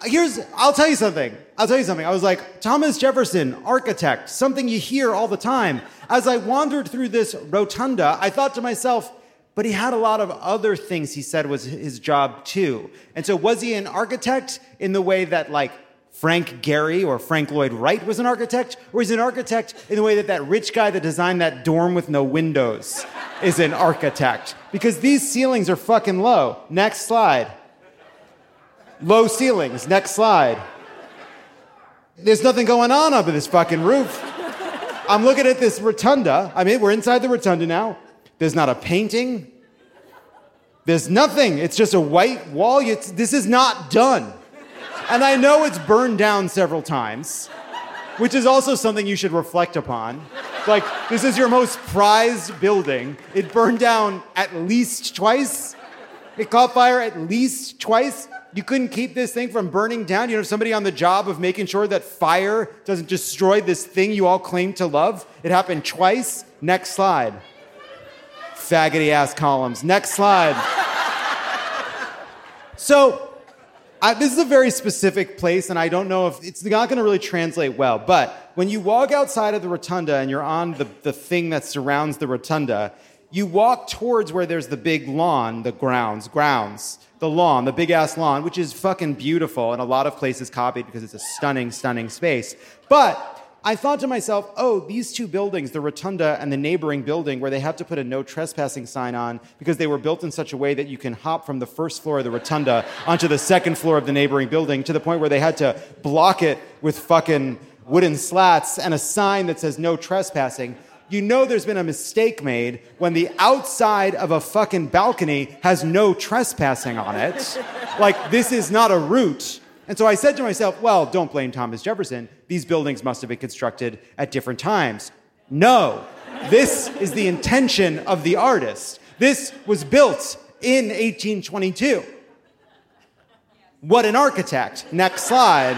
here's, I'll tell you something. I'll tell you something. I was like, Thomas Jefferson, architect, something you hear all the time. As I wandered through this rotunda, I thought to myself, but he had a lot of other things he said was his job too. And so was he an architect in the way that like Frank Gehry or Frank Lloyd Wright was an architect? Or is he an architect in the way that that rich guy that designed that dorm with no windows is an architect? Because these ceilings are fucking low. Next slide. Low ceilings. Next slide. There's nothing going on up in this fucking roof. I'm looking at this rotunda. I mean, we're inside the rotunda now. There's not a painting. There's nothing. It's just a white wall. It's, this is not done. And I know it's burned down several times. which is also something you should reflect upon. Like, this is your most prized building. It burned down at least twice. It caught fire at least twice. You couldn't keep this thing from burning down. You know, somebody on the job of making sure that fire doesn't destroy this thing you all claim to love. It happened twice. Next slide. Faggoty ass columns. Next slide. So, I, this is a very specific place, and I don't know if it's not going to really translate well. But when you walk outside of the rotunda and you're on the, the thing that surrounds the rotunda, you walk towards where there's the big lawn, the grounds, grounds, the lawn, the big ass lawn, which is fucking beautiful, and a lot of places copied because it's a stunning, stunning space. But I thought to myself, oh, these two buildings, the rotunda and the neighboring building, where they have to put a no trespassing sign on because they were built in such a way that you can hop from the first floor of the rotunda onto the second floor of the neighboring building to the point where they had to block it with fucking wooden slats and a sign that says no trespassing. You know there's been a mistake made when the outside of a fucking balcony has no trespassing on it. like, this is not a route. And so I said to myself, well, don't blame Thomas Jefferson. These buildings must have been constructed at different times. No, this is the intention of the artist. This was built in 1822. What an architect. Next slide.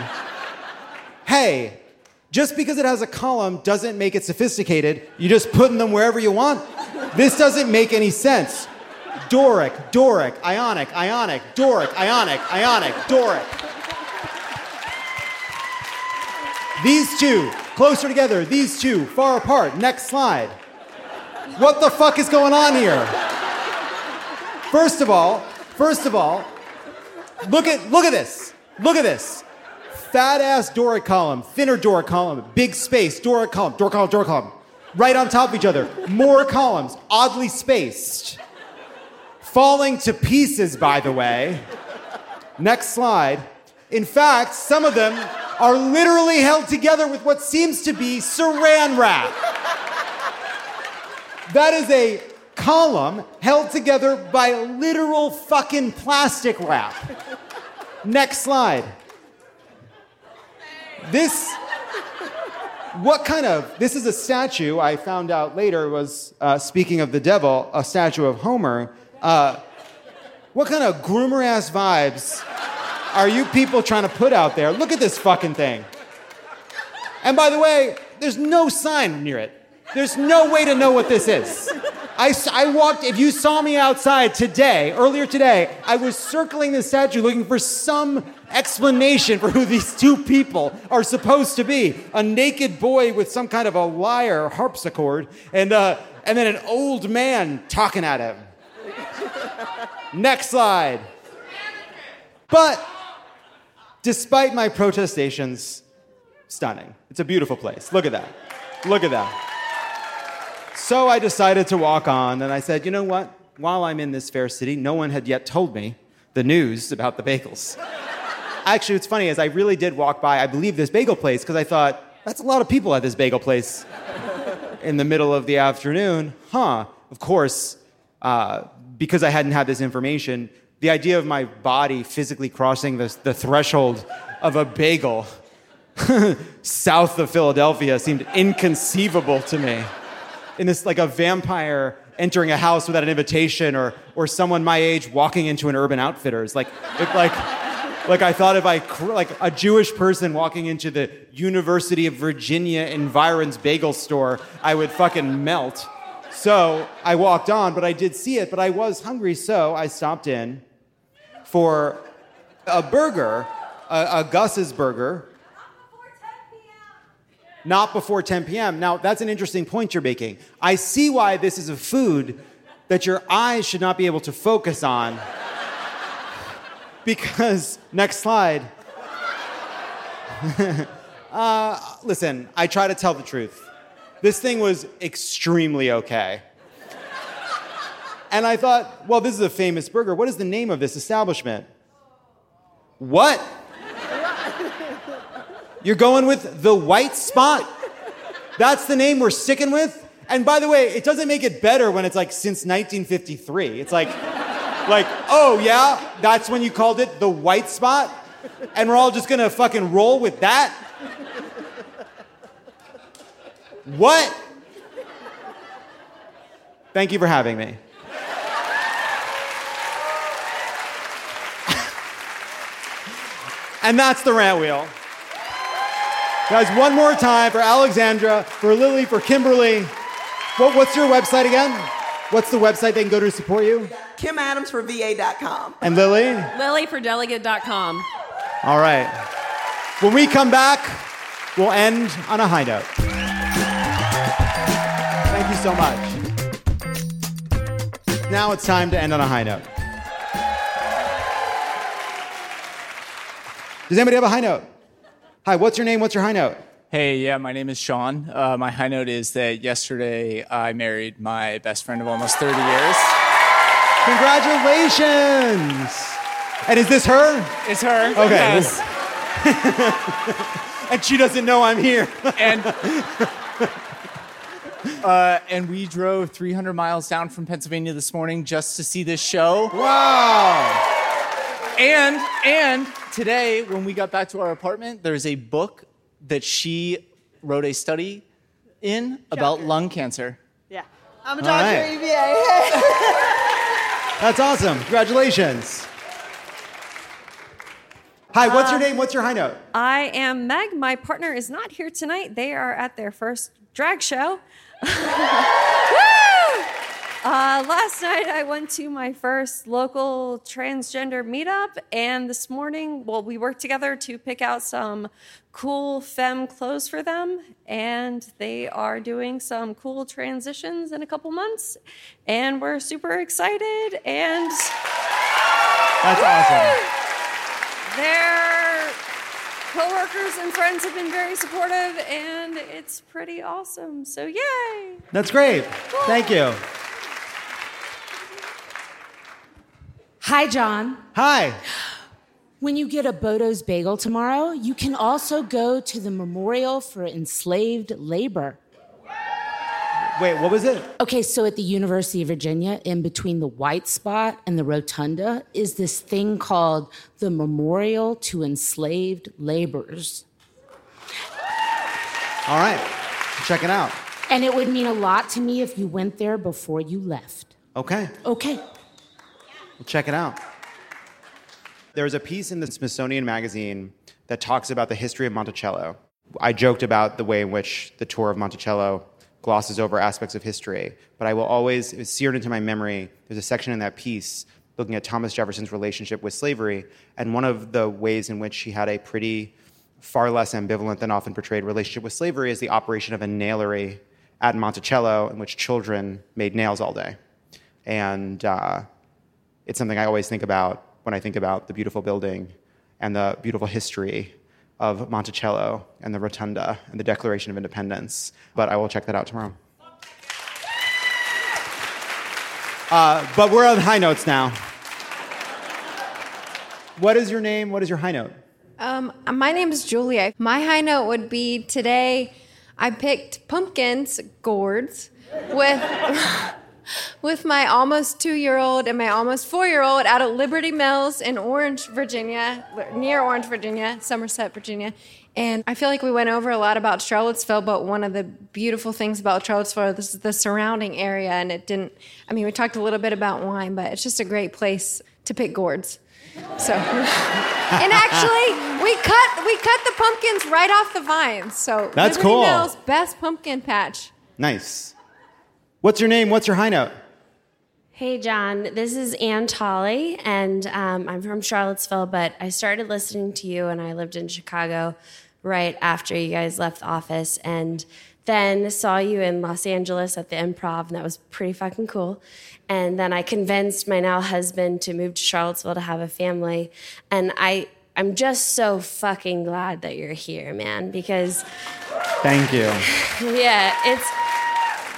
Hey, just because it has a column doesn't make it sophisticated. You're just putting them wherever you want. This doesn't make any sense. Doric, Doric, Ionic, Ionic, Doric, Ionic, Ionic, Doric. These two, closer together. These two, far apart. Next slide. What the fuck is going on here? First of all, first of all, look at look at this. Look at this. Fat ass Doric column, thinner Doric column, big space, Doric column, Doric column, Doric column. Right on top of each other. More columns, oddly spaced. Falling to pieces, by the way. Next slide. In fact, some of them are literally held together with what seems to be saran wrap. That is a column held together by literal fucking plastic wrap. Next slide. This, what kind of, this is a statue I found out later was, uh, speaking of the devil, a statue of Homer. Uh, what kind of groomer ass vibes are you people trying to put out there? Look at this fucking thing. And by the way, there's no sign near it. There's no way to know what this is. I, I walked, if you saw me outside today, earlier today, I was circling the statue looking for some explanation for who these two people are supposed to be. A naked boy with some kind of a lyre harpsichord, and, uh, and then an old man talking at him. Next slide. But despite my protestations, stunning. It's a beautiful place. Look at that. Look at that. So I decided to walk on, and I said, you know what? While I'm in this fair city, no one had yet told me the news about the bagels. Actually, what's funny is I really did walk by, I believe, this bagel place because I thought, that's a lot of people at this bagel place [laughs] in the middle of the afternoon. Huh. Of course, uh, because I hadn't had this information, the idea of my body physically crossing the, the threshold of a bagel [laughs] south of Philadelphia seemed inconceivable to me. In this, like a vampire entering a house without an invitation, or, or someone my age walking into an Urban Outfitters. Like, it, like, like I thought if I, like a Jewish person walking into the University of Virginia Environs bagel store, I would fucking melt. So I walked on, but I did see it, but I was hungry, so I stopped in for a burger, a, a Gus's burger. Not before 10 p.m. Now, that's an interesting point you're making. I see why this is a food that your eyes should not be able to focus on. [laughs] because, next slide. [laughs] uh, listen, I try to tell the truth. This thing was extremely okay. And I thought, well, this is a famous burger. What is the name of this establishment? What? You're going with the white spot? That's the name we're sticking with? And by the way, it doesn't make it better when it's like since 1953. It's like, like, oh yeah, that's when you called it the white spot? And we're all just gonna fucking roll with that? What? Thank you for having me. And that's the rant wheel. Guys, one more time for Alexandra, for Lily, for Kimberly. What, what's your website again? What's the website they can go to support you? Kim Adams for KimAdamsForVA.com. And Lily? Lily for LilyForDelegate.com. All right. When we come back, we'll end on a high note. Thank you so much. Now it's time to end on a high note. Does anybody have a high note? Hi, what's your name? What's your high note? Hey, yeah, my name is Sean. Uh, my high note is that yesterday I married my best friend of almost 30 years. Congratulations! And is this her? It's her. Okay. Yes. [laughs] and she doesn't know I'm here. [laughs] and uh, and we drove 300 miles down from Pennsylvania this morning just to see this show. Wow! And and today, when we got back to our apartment, there's a book that she wrote a study in about lung cancer. Yeah. I'm a All doctor right. EVA. [laughs] That's awesome. Congratulations. Hi, what's your um, name? What's your high note? I am Meg. My partner is not here tonight. They are at their first drag show. [laughs] Uh, last night I went to my first local transgender meetup, and this morning, well, we worked together to pick out some cool femme clothes for them, and they are doing some cool transitions in a couple months, and we're super excited. And That's awesome. [gasps] their coworkers and friends have been very supportive, and it's pretty awesome. So yay! That's great. Thank you. Hi, John. Hi. When you get a Bodo's bagel tomorrow, you can also go to the Memorial for Enslaved Labor. Wait, what was it? Okay, so at the University of Virginia, in between the white spot and the rotunda, is this thing called the Memorial to Enslaved Laborers. All right. Check it out. And it would mean a lot to me if you went there before you left. Okay. Okay. Well, check it out. There's a piece in the Smithsonian Magazine that talks about the history of Monticello. I joked about the way in which the tour of Monticello glosses over aspects of history, but I will always, it's seared into my memory, there's a section in that piece looking at Thomas Jefferson's relationship with slavery, and one of the ways in which he had a pretty far less ambivalent than often portrayed relationship with slavery is the operation of a nailery at Monticello in which children made nails all day. And uh, it's something I always think about when I think about the beautiful building and the beautiful history of Monticello and the Rotunda and the Declaration of Independence. But I will check that out tomorrow. Uh, but we're on high notes now. What is your name? What is your high note? Um, my name is Julia. My high note would be today I picked pumpkins, gourds, with [laughs] with my almost two year old and my almost four year old out at Liberty Mills in Orange, Virginia, near Orange, Virginia, Somerset, Virginia. And I feel like we went over a lot about Charlottesville, but one of the beautiful things about Charlottesville is the surrounding area. And it didn't, I mean, we talked a little bit about wine, but it's just a great place to pick gourds. So, [laughs] and actually, we cut we cut the pumpkins right off the vines. So That's Liberty cool. Mills best pumpkin patch. Nice. What's your name? What's your high note? Hey, John, this is Ann Tolley, and um, I'm from Charlottesville, but I started listening to you and I lived in Chicago right after you guys left the office, and then saw you in Los Angeles at the improv, and that was pretty fucking cool. And then I convinced my now husband to move to Charlottesville to have a family, and I. I'm just so fucking glad that you're here, man, because Thank you. [sighs] yeah, it's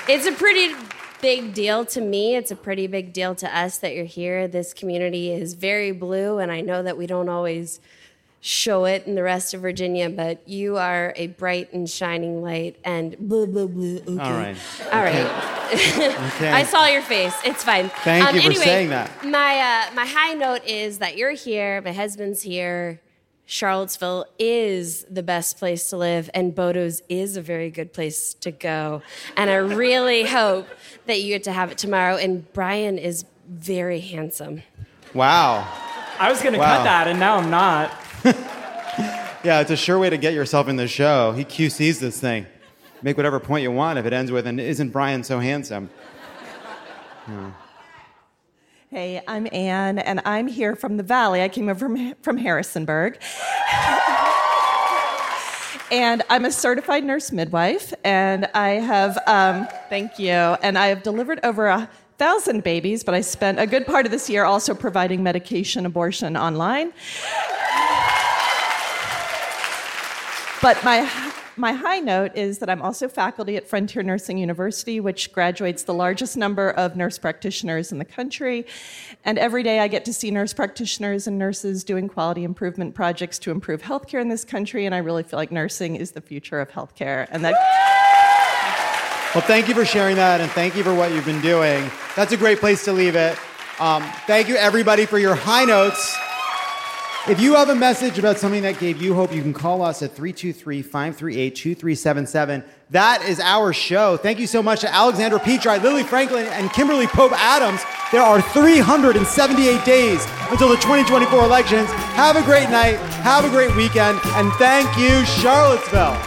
it's a pretty big deal to me. It's a pretty big deal to us that you're here. This community is very blue, and I know that we don't always show it in the rest of Virginia, but you are a bright and shining light. And blah blah blah. Okay. All right. All right. [laughs] Okay. I saw your face. It's fine. Thank Um, you for anyway, saying that. My uh, my high note is that you're here. My husband's here. Charlottesville is the best place to live, and Bodo's is a very good place to go. And I really [laughs] hope that you get to have it tomorrow. And Brian is very handsome. Wow. I was going to Wow. cut that, and now I'm not. [laughs] Yeah, it's a sure way to get yourself in the show. He QC's this thing. Make whatever point you want if it ends with, and isn't Brian so handsome? Yeah. Hey, I'm Anne, and I'm here from the Valley. I came over from, from Harrisonburg. and I'm a certified nurse midwife, and I have, um, thank you, and I have delivered over a thousand babies, but I spent a good part of this year also providing medication abortion online. But my, my high note is that I'm also faculty at Frontier Nursing University, which graduates the largest number of nurse practitioners in the country. And every day I get to see nurse practitioners and nurses doing quality improvement projects to improve healthcare in this country. And I really feel like nursing is the future of healthcare. And that. Well, thank you for sharing that, and thank you for what you've been doing. That's a great place to leave it. Um, thank you, everybody, for your high notes. If you have a message about something that gave you hope, you can call us at 323 538 2377. That is our show. Thank you so much to Alexandra Petri, Lily Franklin, and Kimberly Pope Adams. There are 378 days until the 2024 elections. Have a great night, have a great weekend, and thank you, Charlottesville.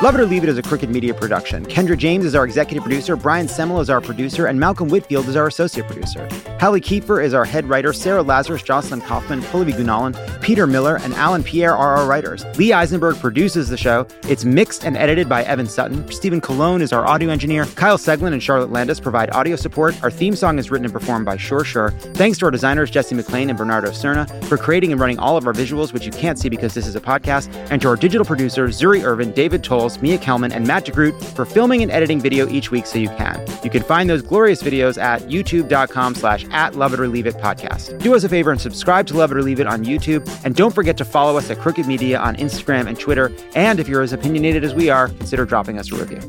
Love It or Leave It is a Crooked Media production. Kendra James is our executive producer, Brian Semmel is our producer, and Malcolm Whitfield is our associate producer. Hallie Kiefer is our head writer, Sarah Lazarus, Jocelyn Kaufman, Pallavi Gunalan, Peter Miller, and Alan Pierre are our writers. Lee Eisenberg produces the show. It's mixed and edited by Evan Sutton. Stephen Colon is our audio engineer. Kyle Seglin and Charlotte Landis provide audio support. Our theme song is written and performed by Sure Sure. Thanks to our designers, Jesse McLean and Bernardo Cerna, for creating and running all of our visuals, which you can't see because this is a podcast, and to our digital producers, Zuri Irvin, David Mia Kelman, and Matt DeGroot for filming and editing video each week so you can. You can find those glorious videos at youtube.com slash at Love It or Leave It podcast. Do us a favor and subscribe to Love It or Leave It on YouTube, and don't forget to follow us at Crooked Media on Instagram and Twitter, and if you're as opinionated as we are, consider dropping us a review.